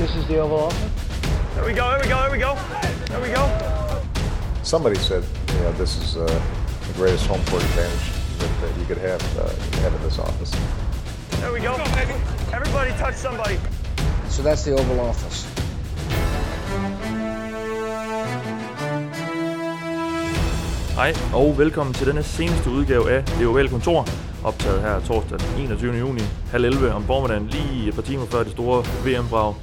This is the Oval Office. There we go, there we go, there we go. There we go. Somebody said, you know, this is uh, the greatest home court advantage that, that you could have, uh, have in this office. There we go. Everybody touch somebody. So that's the Oval Office. Hej og velkommen til denne seneste udgave af Det Ovale Kontor, optaget her torsdag den 21. juni, halv 11 om formiddagen, lige et par timer før det store VM-brag.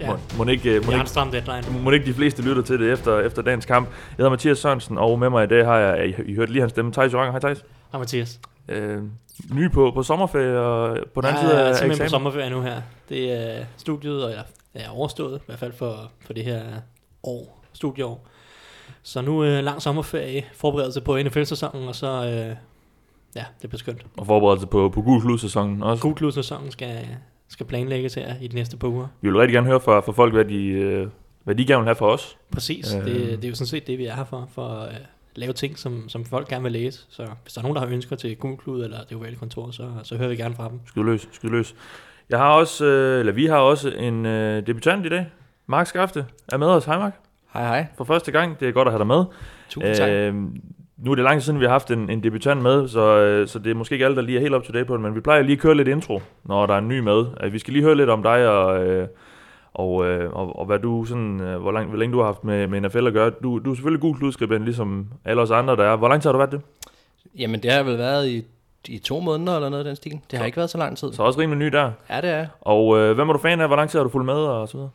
Ja. Må, må, ikke, må, har en ikke, stram deadline. må ikke de fleste lytter til det efter, efter dagens kamp. Jeg hedder Mathias Sørensen, og med mig i dag har jeg, I, I hørte lige hans stemme, Thijs Joranger. Hej Thijs. Hej Mathias. Øh, ny på, på sommerferie og på den anden jeg side er af simpelthen på sommerferie nu her. Det er studiet, og jeg er overstået, i hvert fald for, for det her år, studieår. Så nu øh, lang sommerferie, forberedelse på NFL-sæsonen, og så, øh, ja, det bliver skønt. Og forberedelse på, på gul slutsæsonen også. Gulklud-sæsonen skal, skal planlægges her i de næste par uger. Vi vil rigtig gerne høre fra, fra folk, hvad de, øh, hvad de gerne vil have for os. Præcis, Øh. øh. det, det er jo sådan set det, vi er her for, for at øh, lave ting, som, som folk gerne vil læse. Så hvis der er nogen, der har ønsker til Gulklud eller det ovale kontor, så, så hører vi gerne fra dem. Skyd løs, skyd løs. Jeg har også, øh, eller vi har også en øh, debutant i dag. Mark Skafte er med os. Hej Mark. Hej hej. For første gang. Det er godt at have dig med. Tusind tak. Øh, nu er det lang tid siden, vi har haft en, en debutant med, så, øh, så det er måske ikke alle, der lige er helt up to date på det, men vi plejer lige at køre lidt intro, når der er en ny med. Øh, vi skal lige høre lidt om dig og, øh, og, øh, og, og hvad du sådan, øh, hvor, lang, hvor længe du har haft med, med NFL at gøre. Du, du er selvfølgelig god kludskribent, ligesom alle os andre, der er. Hvor lang tid har du været det? Jamen det har vel været i, i to måneder eller noget af den stil. Det har ikke været så lang tid. Så også rimelig ny der. Ja, det er. Og øh, hvem er du fan af? Hvor lang tid har du fulgt med og så videre?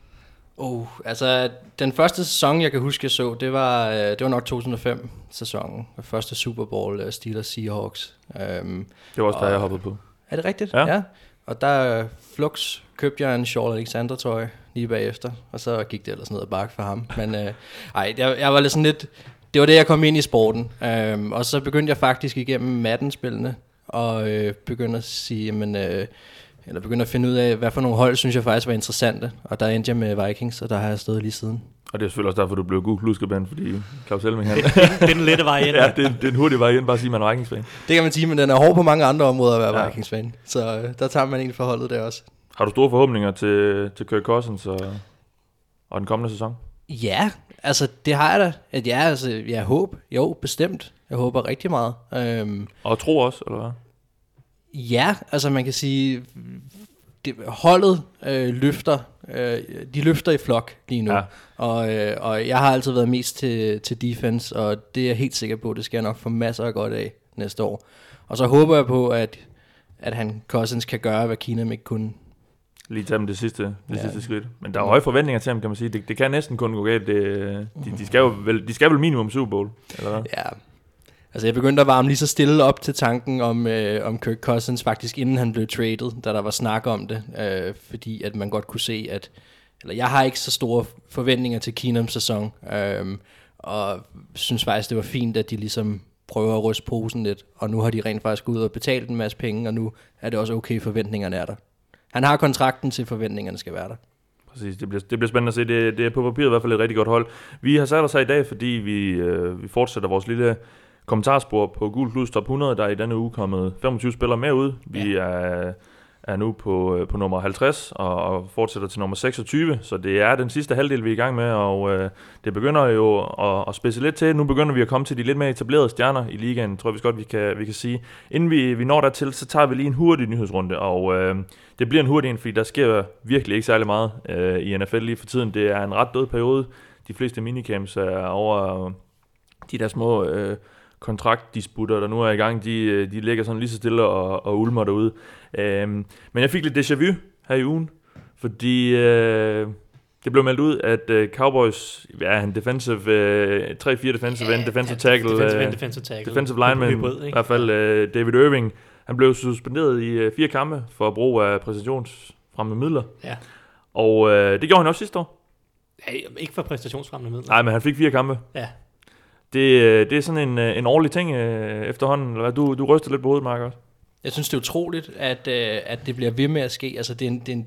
Oh, altså den første sæson, jeg kan huske, jeg så, det var, øh, det var nok 2005-sæsonen. Den første Super Bowl, øh, Steelers Seahawks. Um, Det var også der, Og- jeg hoppede på. er det rigtigt? Ja. ja. Og der øh, flux købte jeg en Shaw Alexander tøj lige bagefter, og så gik det ellers ned ad bakke for ham. Men øh, ej, jeg, jeg var lidt sådan lidt, det var det, jeg kom ind i sporten. Um, og så begyndte jeg faktisk igennem Madden-spillene, og øh, begyndte at sige, jamen, øh, eller begyndte at finde ud af, hvad for nogle hold, synes jeg faktisk var interessante. Og der endte jeg med Vikings, og der har jeg stået lige siden. Og det er selvfølgelig også derfor, du blev god kludskribent, fordi Claus Elming han... det er den lette vej ind. ja, det, er- det er en hurtig vej ind, bare at sige, at man er Vikings-fan. Det kan man sige, men den er hård på mange andre områder at være Ja. Vikings-fan. Så øh, der tager man en forholdet der også. Har du store forhåbninger til, til Kirk Cousins og, og den kommende sæson? Ja, altså det har jeg da. At ja, altså, jeg håb. Jo, bestemt. Jeg håber rigtig meget. Øhm, Og tro også, eller hvad? Ja, altså man kan sige, det, holdet øh, løfter, øh, de løfter i flok lige nu. Ja. Og, øh, og jeg har altid været mest til, til defense, og det er jeg helt sikker på, det skal jeg nok få masser af godt af næste år. Og så håber jeg på, at, at han Cousins kan gøre, hvad Keenum ikke kunne. Lige tage dem det sidste, det. Ja. sidste skridt. Men der er høje forventninger til ham, kan man sige. Det, det kan næsten kun gå galt. Det, de, de, skal jo vel, de skal vel minimum Super Bowl, eller hvad? Ja, altså jeg begyndte at varme lige så stille op til tanken om, øh, om Kirk Cousins faktisk inden han blev traded, da der var snak om det, øh, fordi at man godt kunne se, at eller jeg har ikke så store forventninger til Keenums sæson, øh, og synes faktisk, det var fint, at de ligesom prøver at ryste posen lidt, og nu har de rent faktisk gået ud og betalt en masse penge, og nu er det også okay, forventningerne er der. Han har kontrakten til, forventningerne skal være der. Præcis, det bliver, det bliver spændende at se. Det, det er på papiret i hvert fald et rigtig godt hold. Vi har sat os her i dag, fordi vi, øh, vi fortsætter vores lille kommentarspor på Gul Plus Top 100. Der er i denne uge kommet 25 spillere med ud. Vi er, er nu på, øh, på nummer 50 og, og fortsætter til nummer 26. Så det er den sidste halvdel, vi er i gang med, og øh, det begynder jo at, at spidse lidt til. Nu begynder vi at komme til de lidt mere etablerede stjerner i ligaen, tror jeg vist godt, vi kan, vi kan sige. Inden vi, vi når dertil, så tager vi lige en hurtig nyhedsrunde, og øh, det bliver en hurtig en, fordi der sker virkelig ikke særlig meget øh, i NFL lige for tiden. Det er en ret død periode. De fleste minicamps er over de der små øh, kontraktdisputter, der nu er i gang, de, øh, de ligger sådan lige så stille og, og ulmer derude. Øh, men jeg fik lidt déjà vu her i ugen, fordi øh, det blev meldt ud, at øh, Cowboys, ja, en defensive, øh, 3-4 defensive end, defensive tackle, Defensive øh, end, defensive tackle. defensive lineman, Hybrid, i hvert fald øh, David Irving, han blev suspenderet i øh, fire kampe for brug af præstationsfremmende midler. Ja. Og øh, det gjorde han også sidste år. Ja, ikke for præstationsfremmende midler. Nej, men han fik fire kampe. Ja. Det, øh, det er sådan en, øh, en årlig ting øh, efterhånden. Eller hvad? Du, du ryster lidt på hovedet, Mark, også. Jeg synes, det er utroligt, at, øh, at det bliver ved med at ske. Altså, det er en, det er en,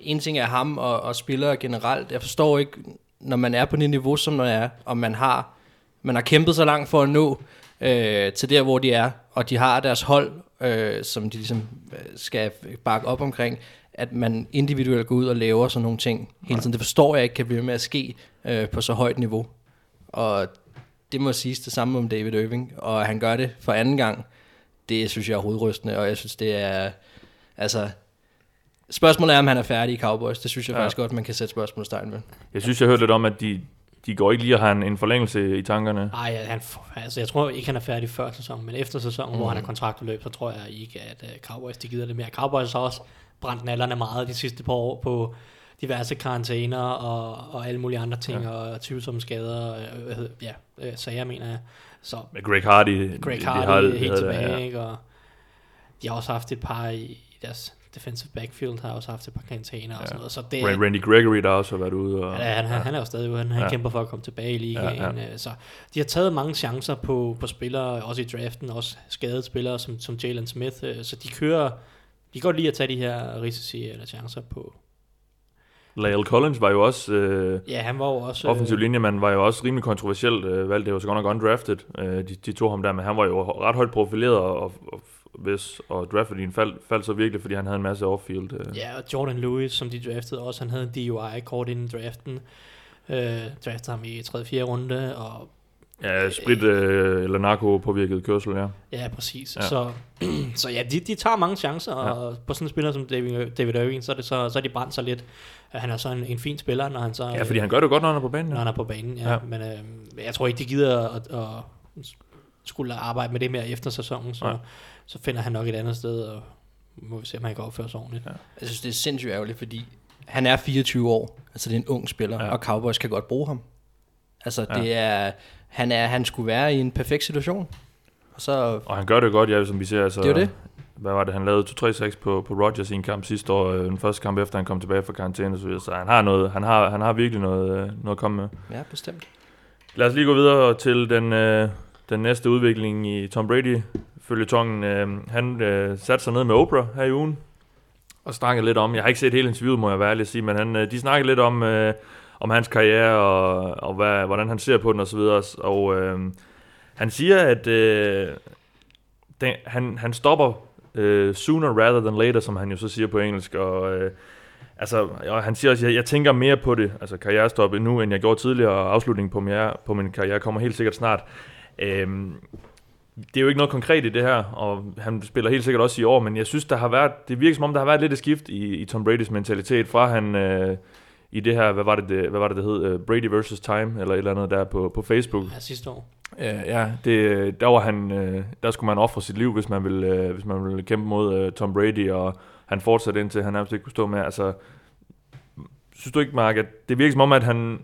en ting er ham og, og spillere generelt. Jeg forstår ikke, når man er på det niveau, som man er, og man har, man har kæmpet så langt for at nå øh, til der, hvor de er, og de har deres hold, øh, som de ligesom skal bakke op omkring, at man individuelt går ud og laver sådan nogle ting hele tiden. Det forstår jeg ikke kan blive ved med at ske øh, på så højt niveau. Og det må siges det samme om David Irving, og han gør det for anden gang, det synes jeg er hovedrystende, og jeg synes det er, altså, spørgsmålet er, om han er færdig i Cowboys. Det synes jeg Ja. faktisk godt, man kan sætte spørgsmålstegn ved. Jeg synes, jeg hørte lidt om, at de, de går ikke lige at have en, en forlængelse i tankerne. Ej, han, altså, jeg tror ikke, han er færdig før sæsonen, men efter sæsonen, mm. hvor han er kontraktudløb, så tror jeg ikke, at uh, Cowboys de gider det mere. Cowboys har også brændt nallerne meget de sidste par år på diverse karantæner og, og alle mulige andre ting, ja. og tvivlsomme skader, øh, hedder, ja, øh, sager mener jeg. Så Med Greg Hardy. Greg de Hardy har helt havde tilbage, ja. ikke? og de har også haft et par i, i deres defensive backfield, har også haft et par karantæner og sådan noget, så det Ran- Randy Gregory, der også har været ude. Og, Ja, han, han, han er jo stadig ude. Han, han Ja. kæmper for at komme tilbage i ligaen. Ja, Ja, ja. Så de har taget mange chancer på, på spillere, også i draften, også skadede spillere som, som Jalen Smith. øh, Så de kører... De kan godt lide at tage de her risici eller chancer på. Lyle Collins var jo også... Øh, Ja, han var jo også... Offensiv linjemand var jo også rimelig kontroversielt øh, valgt. Det var så godt nok undrafted, øh, de, de tog ham der, men han var jo ret højt profileret, og, og, og hvis og draftedien faldt, faldt så virkelig, fordi han havde en masse off-field. Øh. Ja, og Jordan Lewis, som de draftede også, han havde en DUI kort inden draften. Øh, draftede ham i 3. 4. runde, og Ja, sprit øh, eller narko påvirket kørsel, ja. Ja, præcis. Ja. Ja. Så, så ja, de, de tager mange chancer, Ja. ja. og på sådan en spiller som David, David Irving, så er, det så, så er de brændt sig lidt. Han er så en, en fin spiller, når han så Ja, fordi han gør det godt, når han er på banen. når Ja. han er på banen. Ja. Ja. ja. Men øh, jeg tror ikke, de gider at, at skulle arbejde med det mere efter sæsonen, så, Nej. så finder han nok et andet sted, og må vi se, om han kan opføre sig ordentligt. Ja. Jeg synes, det er sindssygt ærgerligt, fordi han er 24 år, altså det er en ung spiller, Ja. ja. og Cowboys kan godt bruge ham. Altså Ja. det er, han er, han skulle være i en perfekt situation. Og så, Og han gør det godt, ja, som vi ser. Altså, Det er det. Hvad var det? Han lavede 2-3-6 på, på Rodgers i en kamp sidste år. øh, Den første kamp efter han kom tilbage fra karantæne så videre. Så han har, noget, han har, han har virkelig noget, øh, noget at komme med. ja, bestemt. Lad os lige gå videre til den, øh, den næste udvikling i Tom Brady. Følge tongen. Øh, han øh, satte sig ned med Oprah her i ugen og snakkede lidt om, jeg har ikke set hele interviewet, må jeg være ærlig at sige, men han, øh, de snakkede lidt om, øh, om hans karriere og, og hvad, hvordan han ser på den og så videre. Og øh, han siger, at øh, den, han, han stopper øh, sooner rather than later, som han jo så siger på engelsk, og øh, Altså, og han siger også, jeg, jeg tænker mere på det, altså karrierestop nu, end jeg gjorde tidligere, og afslutningen på min, på min karriere kommer helt sikkert snart. Øh, det er jo ikke noget konkret i det her, og han spiller helt sikkert også i år, men jeg synes, der har været, det virker som om, der har været lidt et skift i, i Tom Bradys mentalitet, fra han øh, i det her, hvad var det, det, hvad var det, det hed, uh, Brady versus Time, eller et eller andet der på, på Facebook. Ja, sidste år. Øh, ja, det, der var han, øh, der skulle man ofre sit liv, hvis man ville, øh, hvis man ville kæmpe mod øh, Tom Brady, og han fortsatte indtil han nærmest ikke kunne stå med. Altså, synes du ikke, Mark, at det virker som om, at han,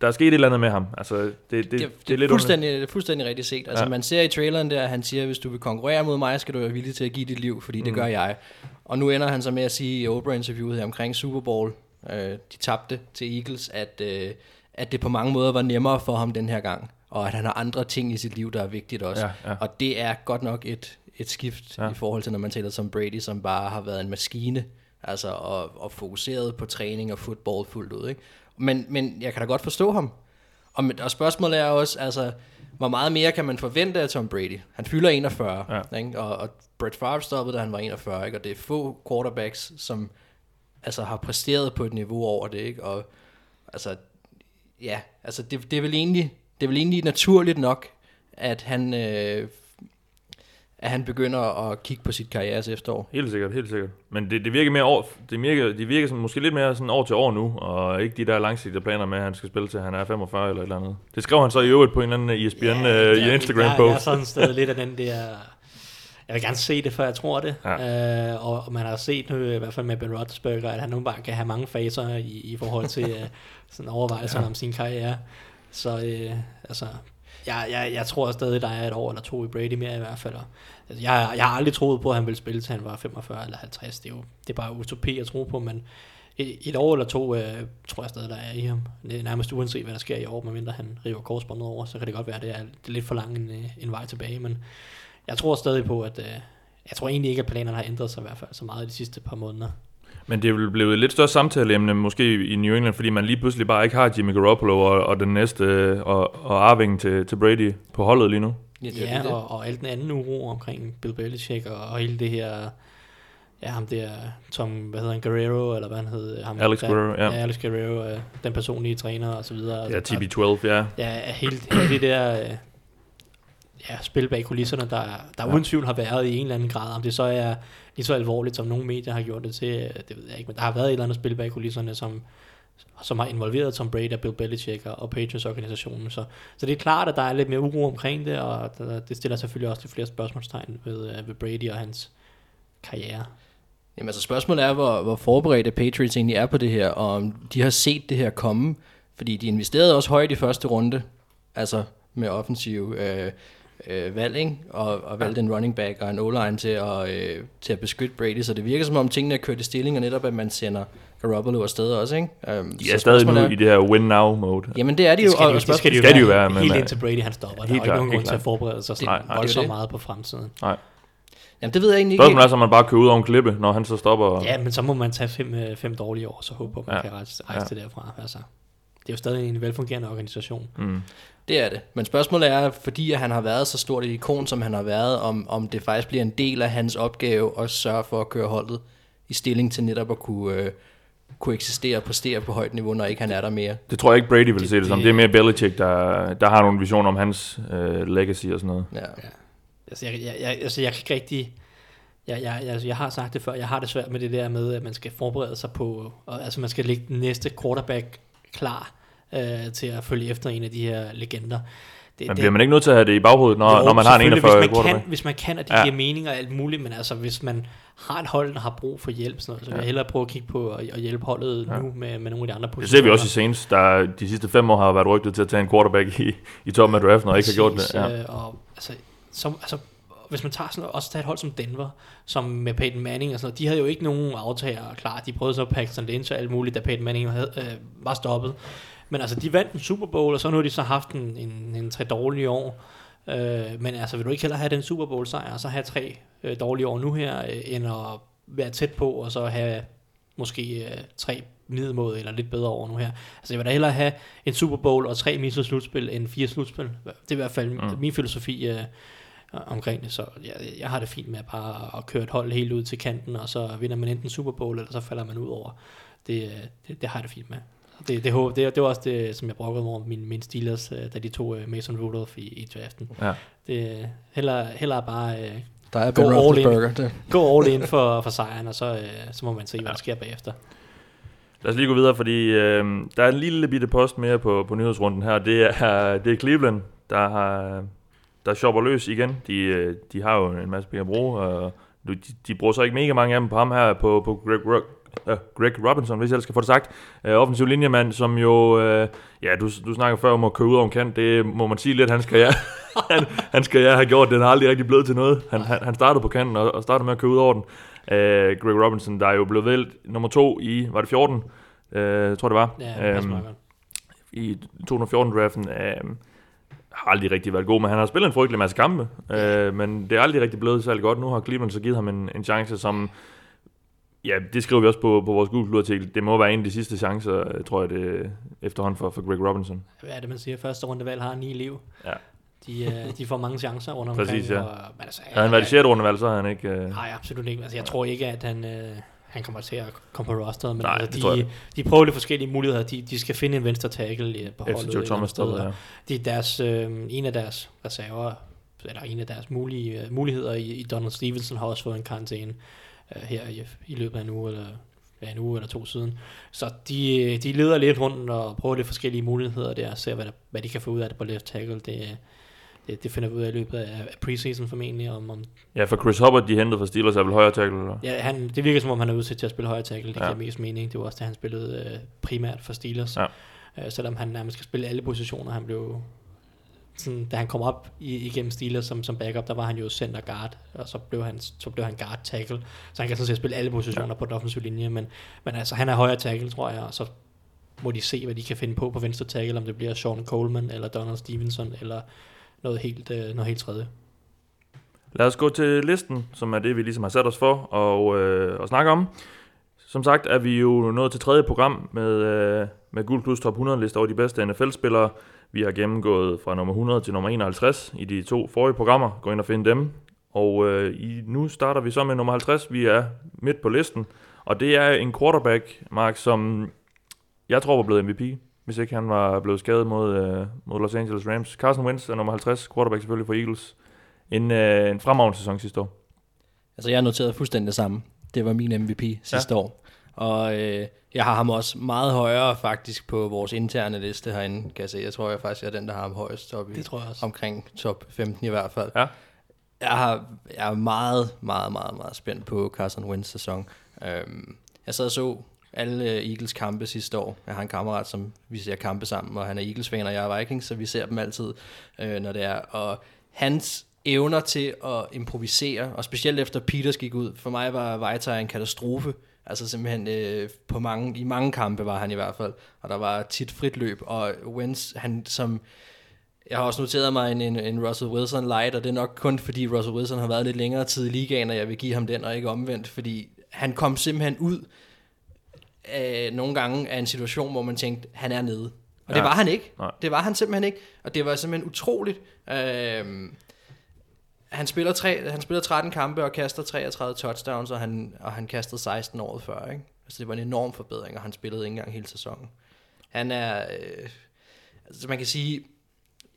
der er sket et eller andet med ham? Altså, det, det, det, Det, det, er lidt fuldstændig, det er fuldstændig rigtigt set. Altså Ja. ja. man ser i traileren der, at han siger, hvis du vil konkurrere mod mig, skal du være villig til at give dit liv, fordi mm. det gør jeg. Og nu ender han så med at sige i Oprah-interviewet her omkring Super Bowl, øh, de tabte til Eagles, at, øh, at det på mange måder var nemmere for ham den her gang, og at han har andre ting i sit liv, der er vigtigt også. Ja, ja. Og det er godt nok et, et skift Ja. i forhold til, når man taler som Brady, som bare har været en maskine, altså og, og fokuseret på træning og fodbold fuldt ud. Ikke? Men, men jeg kan da godt forstå ham. Og, og spørgsmålet er også, altså, hvor meget mere kan man forvente af Tom Brady? Han fylder 41, Ja. ja. ikke? Og, og Brett Favre stoppede, da han var 41, ikke? og det er få quarterbacks, som altså, har præsteret på et niveau over det. Ikke? Og altså, ja, altså det, det, er vel egentlig, det er vel egentlig naturligt nok, at han, øh, at han begynder at kigge på sit karrieres efterår. Helt sikkert, helt sikkert. Men det, det virker mere år, det virker, det virker som, måske lidt mere sådan år til år nu, og ikke de der langsigtede planer med, at han skal spille til han er 45 eller et eller andet. Det skrev han så i øvrigt på en eller anden ESPN ja, øh, i jeg, Instagram jeg, jeg er sådan stadig lidt af den der... Jeg vil gerne se det, før jeg tror det. Ja. Øh, og, og man har set nu, i hvert fald med Ben Roethlisberger, at han nogle bare kan have mange faser i, i forhold til øh, sådan overvejelser ja. om sin karriere. Så øh, altså, jeg, jeg, jeg tror stadig, der er et år eller to i Brady mere i hvert fald. Og, altså, jeg, jeg har aldrig troet på, at han ville spille til han var 45 eller 50. Det er jo det er bare utopi at tro på, men et, et år eller to øh, tror jeg stadig, der er i ham. Det er nærmest uanset, hvad der sker i år, medmindre han river korsbåndet over, så kan det godt være, at det er, det er lidt for lang en, øh, en vej tilbage, men jeg tror stadig på, at øh, jeg tror egentlig ikke, at planerne har ændret sig i hvert fald så meget de sidste par måneder. Men det er vel blevet et lidt større samtaleemne måske i New England, fordi man lige pludselig bare ikke har Jimmy Garoppolo og, og den næste, øh, og, og arvingen til, til Brady på holdet lige nu. Ja, det, Ja, det, og, og al den anden uro omkring Bill Belichick og, og hele det her ja, ham der, Tom, hvad hedder han, Guerrero, eller hvad han hed? Ham, Alex der, Guerrero, ja. ja. Alex Guerrero, øh, den personlige træner og så videre. Ja, Altså, TB12, ja. Ja, helt, helt det der øh, ja, spil bag kulisserne, der, der ja. uden tvivl har været i en eller anden grad. Om det så er lige så alvorligt, som nogle medier har gjort det til, det ved jeg ikke. Men der har været et eller andet spil bag kulisserne, som, som har involveret Tom Brady og Bill Belichick og, Patriots-organisationen. Så, så det er klart, at der er lidt mere uro omkring det, og det stiller selvfølgelig også til flere spørgsmålstegn ved, øh, ved Brady og hans karriere. Jamen altså spørgsmålet er, hvor, hvor forberedte Patriots egentlig er på det her, og om de har set det her komme, fordi de investerede også højt i første runde, altså med offensiv øh, øh, valg, ikke? Og, og valgte en running back og en o til at, øh, til at beskytte Brady, så det virker som om tingene er kørt i stilling, og netop at man sender Garoppolo afsted også, ikke? Um, De er stadig nu i det her win-now-mode. Jamen det er de Det jo, skal, de, og jo, det skal de jo skal de være, være, men, helt øh, indtil Brady han stopper. Der er helt jo ikke nogen helt grund til at forberede sig så, Nej, nej. så det. meget på fremtiden. Nej. Jamen det ved jeg egentlig ikke. Spørgsmålet er, så man bare kører ud over en klippe, når han så stopper. Ja, men så må man tage fem, øh, fem dårlige år, så håbe på, at man Ja. ja. kan rejse, rejse Ja. ja. det derfra. Altså, det er jo stadig en velfungerende organisation. Mm. Det er det. Men spørgsmålet er, fordi at han har været så stort et ikon, som han har været, om, om det faktisk bliver en del af hans opgave at sørge for at køre holdet i stilling til netop at kunne, øh, kunne eksistere og præstere på højt niveau, når ikke han er der mere. Det tror jeg ikke Brady vil Det- se det som. det- Det er mere Belichick, der, der har nogle visioner om hans øh, legacy og sådan noget. Ja. Altså, jeg, jeg, jeg, altså, jeg kan ikke rigtig... Jeg, jeg, jeg, altså, jeg har sagt det før, jeg har det svært med det der med, at man skal forberede sig på... Og, altså, man skal lægge den næste quarterback klar øh, til at følge efter en af de her legender. Det, Men bliver man ikke nødt til at have det i baghovedet, når, Jo, når man har en selvfølgelig, 41 hvis man, kan, hvis man kan, og det Ja. ja. giver mening og alt muligt, men altså hvis man har et hold, der har brug for hjælp, sådan noget, så vil jeg hellere prøve at kigge på at, at hjælpe holdet Ja. ja. nu med, med nogle af de andre Det positioner. ser vi også i Saints, der de sidste fem år har været rygtet til at tage en quarterback i, i toppen af draften, og ikke har gjort det. Præcis, Ja. øh, og, altså, som, altså, hvis man tager sådan, også tager et hold som Denver, som med Peyton Manning og sådan noget, de havde jo ikke nogen aftager klar. De prøvede så Paxton Lynch og alt muligt, da Peyton Manning havde, øh, var stoppet. Men altså, de vandt en Super Bowl, og så nu har de så haft en, en, en tre dårlige år. Øh, men altså, vil du ikke hellere have den Super Bowl sejr, og så have tre øh, dårlige år nu her, øh, end at være tæt på, og så have måske øh, tre middelmåde eller lidt bedre år nu her. Altså jeg vil da hellere have en Super Bowl og tre misset slutspil end fire slutspil. Det er i hvert fald Mm. min filosofi øh, omkring det, så jeg, jeg har det fint med bare at køre et hold helt ud til kanten, og så vinder man enten Super Bowl, eller så falder man ud over. Det, øh, det, det har jeg det fint med. Det, det, håber- det, det var også det, som jeg brokkede over min, min Steelers, øh, da de tog øh, Mason Rudolph i, i draften. Ja. Det, hellere, hellere bare øh, Der er Ben all in. Roethlisberger. Det. gå all in for, for sejren, og så, øh, så må man se, hvad der sker bagefter. Lad os lige gå videre, fordi øh, der er en lille bitte post mere på, på nyhedsrunden her. Det er, det er Cleveland, der har der shopper løs igen. De, øh, de har jo en masse penge at bruge, og de, de bruger så ikke mega mange af dem på ham her, på, på Greg, Uh, Greg Robinson, hvis jeg ellers skal få det sagt. Uh, offensiv linjemand, som jo, uh, ja, du, du snakker før om at køre ud over en kant, det må man sige lidt, hans karriere, han, hans karriere har gjort, den har aldrig rigtig blevet til noget. Han, han, han startede på kanten og, og startede med at køre ud over den. Uh, Greg Robinson, der er jo blevet valgt nummer to i, var det 14? Uh, jeg tror det var. Ja, Øhm, i 2014-draften øh, har aldrig rigtig været god, men han har spillet en frygtelig masse kampe, øh, men det er aldrig rigtig blevet særlig godt. Nu har Cleveland så givet ham en, en chance, som, ja, det skriver vi også på, på vores Google artikel det må være en af de sidste chancer, øh, tror jeg, det efterhånden for, for Greg Robinson. Hvad er det, man siger? Første rundevalg har ni liv. Ja. De, øh, de får mange chancer rundt omkring. Præcis, ja. Og, men altså, Havde han været i 6. rundevalg, så havde han ikke... Øh, Nej, absolut ikke. Altså, jeg tror ikke, at han, øh, han kommer til at komme på rosteret, men Nej, altså, de, de prøver lidt forskellige muligheder. De, de skal finde en venstre tackle på holdet. efter Joe Thomas sted, ja. Er deres, øh, en af deres reserver, eller en af deres mulige, øh, muligheder i, i Donald Stevenson har også fået en karantæne øh, her i, i løbet af en uge, eller ja, en uge eller to siden. Så de, de leder lidt rundt og prøver lidt forskellige muligheder der, og ser, hvad, der, hvad de kan få ud af det på left tackle. Det, det, det finder vi ud af i løbet af af preseason formentlig, om, om Ja, for Chris Hubbard, de hentede fra Steelers, er vel højre tackle, eller? Ja, han, det virker som om, han er udsat til at spille højre tackle. Det Ja. giver mest mening. Det var også det, han spillede øh, primært for Steelers. Ja. Øh, selvom han nærmest skal spille alle positioner. Han blev sådan, da han kom op i, igennem Steelers som, som backup, der var han jo center guard, og så blev han, så blev han guard tackle. Så han kan sådan set spille alle positioner ja. på den offensive linje, men, men altså, han er højre tackle, tror jeg, og så må de se, hvad de kan finde på på venstre tackle, om det bliver Sean Coleman, eller Donald Stevenson, eller noget helt, øh, noget helt tredje. Lad os gå til listen, som er det, vi ligesom har sat os for og, øh, at snakke om. Som sagt er vi jo nået til tredje program med, øh, med Guld Plus Top 100 liste over de bedste NFL-spillere. Vi har gennemgået fra nummer 100 til nummer 51 i de to forrige programmer. Gå ind og find dem. Og øh, i, nu starter vi så med nummer 50. Vi er midt på listen. Og det er en quarterback, Mark, som jeg tror var blevet MVP, hvis ikke han var blevet skadet mod, øh, mod Los Angeles Rams. Carson Wentz er nummer 50, quarterback selvfølgelig for Eagles. En, øh, en fremragende sæson sidste år. Altså, jeg noterede fuldstændig det samme. Det var min MVP sidste ja. år. Og øh, jeg har ham også meget højere faktisk på vores interne liste herinde, kan jeg se. Jeg tror jeg faktisk, jeg er den, der har ham højst op i, Det tror jeg også. omkring top 15 i hvert fald. Ja. Jeg, har, jeg er meget, meget, meget, meget spændt på Carson Wentz sæson. Øhm, jeg sad og så alle øh, Eagles kampe sidste år. Jeg har en kammerat, som vi ser kampe sammen, og han er Eagles-fan, og jeg er Vikings, så vi ser dem altid, øh, når det er. Og hans evner til at improvisere, og specielt efter Peters gik ud, for mig var Vejtager en katastrofe. Altså simpelthen øh, på mange, i mange kampe var han i hvert fald, og der var tit frit løb, og Wentz, han som jeg har også noteret mig en, en, en Russell Wilson light, og det er nok kun fordi Russell Wilson har været lidt længere tid i ligaen, og jeg vil give ham den, og ikke omvendt, fordi han kom simpelthen ud af, nogle gange af en situation, hvor man tænkte, han er nede. Og ja. det var han ikke. Nej. Det var han simpelthen ikke, og det var simpelthen utroligt. Øhm, han spiller, tre, han spiller 13 kampe og kaster 33 touchdowns, og han, og han kastede 16 året før. Ikke? Altså, det var en enorm forbedring, og han spillede ikke engang hele sæsonen. Han er... Øh, altså, man kan sige,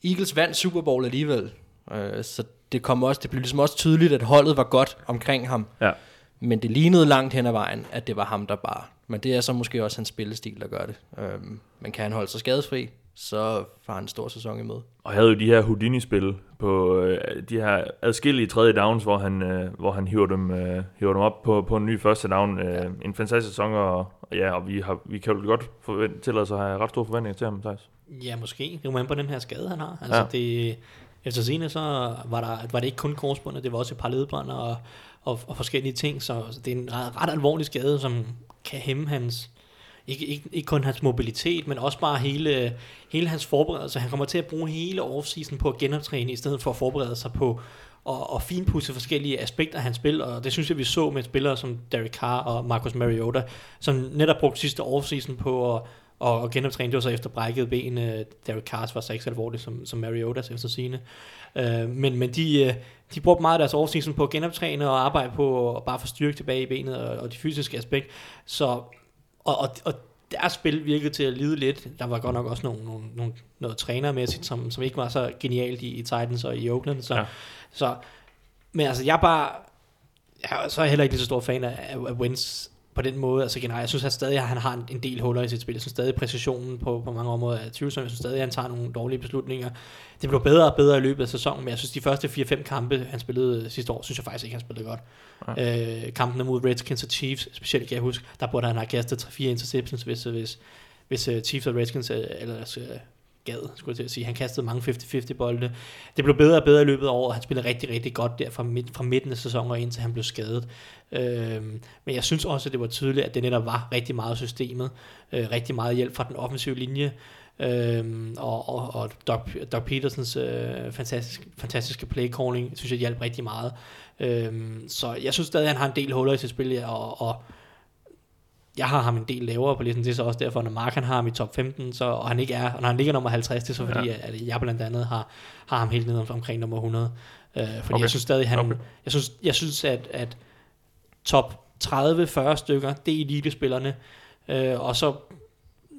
Eagles vandt Super Bowl alligevel, øh, så det, kom også, det blev ligesom også tydeligt, at holdet var godt omkring ham. Ja. Men det lignede langt hen ad vejen, at det var ham, der bare. Men det er så måske også hans spillestil, der gør det. Øhm, men kan han holde sig skadesfri, så får han en stor sæson imod. Og havde jo de her Houdini-spil på øh, de her adskillige tredje downs, hvor han, øh, hvor han hiver, dem, øh, hiver dem op på, på en ny første down. Øh, ja. En fantastisk sæson, og, og ja, og vi, har, vi kan jo godt forvente, sig at have ret store forventninger til ham, Thijs. Ja, måske. Det var på den her skade, han har. Altså, Ja. det, efter scene, så var, der, var det ikke kun korsbåndet, det var også et par ledbånd og, og, og forskellige ting, så, så det er en ret, ret alvorlig skade, som kan hæmme hans, ikke, ikke, ikke kun hans mobilitet, men også bare hele, hele hans forberedelse. Han kommer til at bruge hele offseason på at genoptræne, i stedet for at forberede sig på at, at finpudse forskellige aspekter af hans spil, og det synes jeg, vi så med spillere som Derek Carr og Marcus Mariota, som netop brugte sidste offseason på at, og, og genoptræne, det var så efter brækket ben. Øh, Derek Carrs var så ikke så alvorligt som, som Mariotas efter sine. Øh, men men de, øh, de brugte meget af deres offseason på at genoptræne og arbejde på at bare få styrke tilbage i benet og, og de fysiske aspekt. Så, og, og, og deres spil virkede til at lide lidt. Der var godt nok også nogle, nogle, nogle, noget trænermæssigt, som, som ikke var så genialt i, i Titans og i Oakland. Så, Ja. så, men altså, jeg er bare... Jeg er så er heller ikke lige så stor fan af, af, af Wentz på den måde. Altså generelt, jeg synes at stadig, at han har en, en del huller i sit spil. Jeg synes stadig, at præcisionen på, på mange områder er tvivlsom. Jeg synes stadig, at han tager nogle dårlige beslutninger. Det blev bedre og bedre i løbet af sæsonen, men jeg synes, de første 4-5 kampe, han spillede sidste år, synes jeg faktisk ikke, han spillede godt. Øh, kampene mod Redskins og Chiefs, specielt kan jeg huske, der burde han have kastet 3-4 interceptions, hvis, hvis, hvis uh, Chiefs og Redskins uh, ellers uh, gad, skulle jeg til at sige. Han kastede mange 50-50 bolde. Det blev bedre og bedre i løbet af året. Han spillede rigtig, rigtig godt der fra, midt, fra midten af sæsonen og indtil han blev skadet. Øhm, men jeg synes også, at det var tydeligt, at det netop var rigtig meget systemet. Øh, rigtig meget hjælp fra den offensive linje. Øhm, og, og, og Doug, Doug Petersens øh, fantastisk, fantastiske play calling, synes jeg hjalp rigtig meget. Øhm, så jeg synes stadig, at han har en del huller i sit spil, og, og jeg har ham en del lavere på listen, det er så også derfor, når Mark han har ham i top 15, så, og han ikke er, og når han ligger nummer 50, det er så fordi, ja. at, at jeg blandt andet har, har ham helt nede om, omkring nummer 100. Øh, fordi Okay. jeg synes stadig, han, okay. jeg synes, jeg synes at, at top 30-40 stykker, det er elitespillerne, øh, og så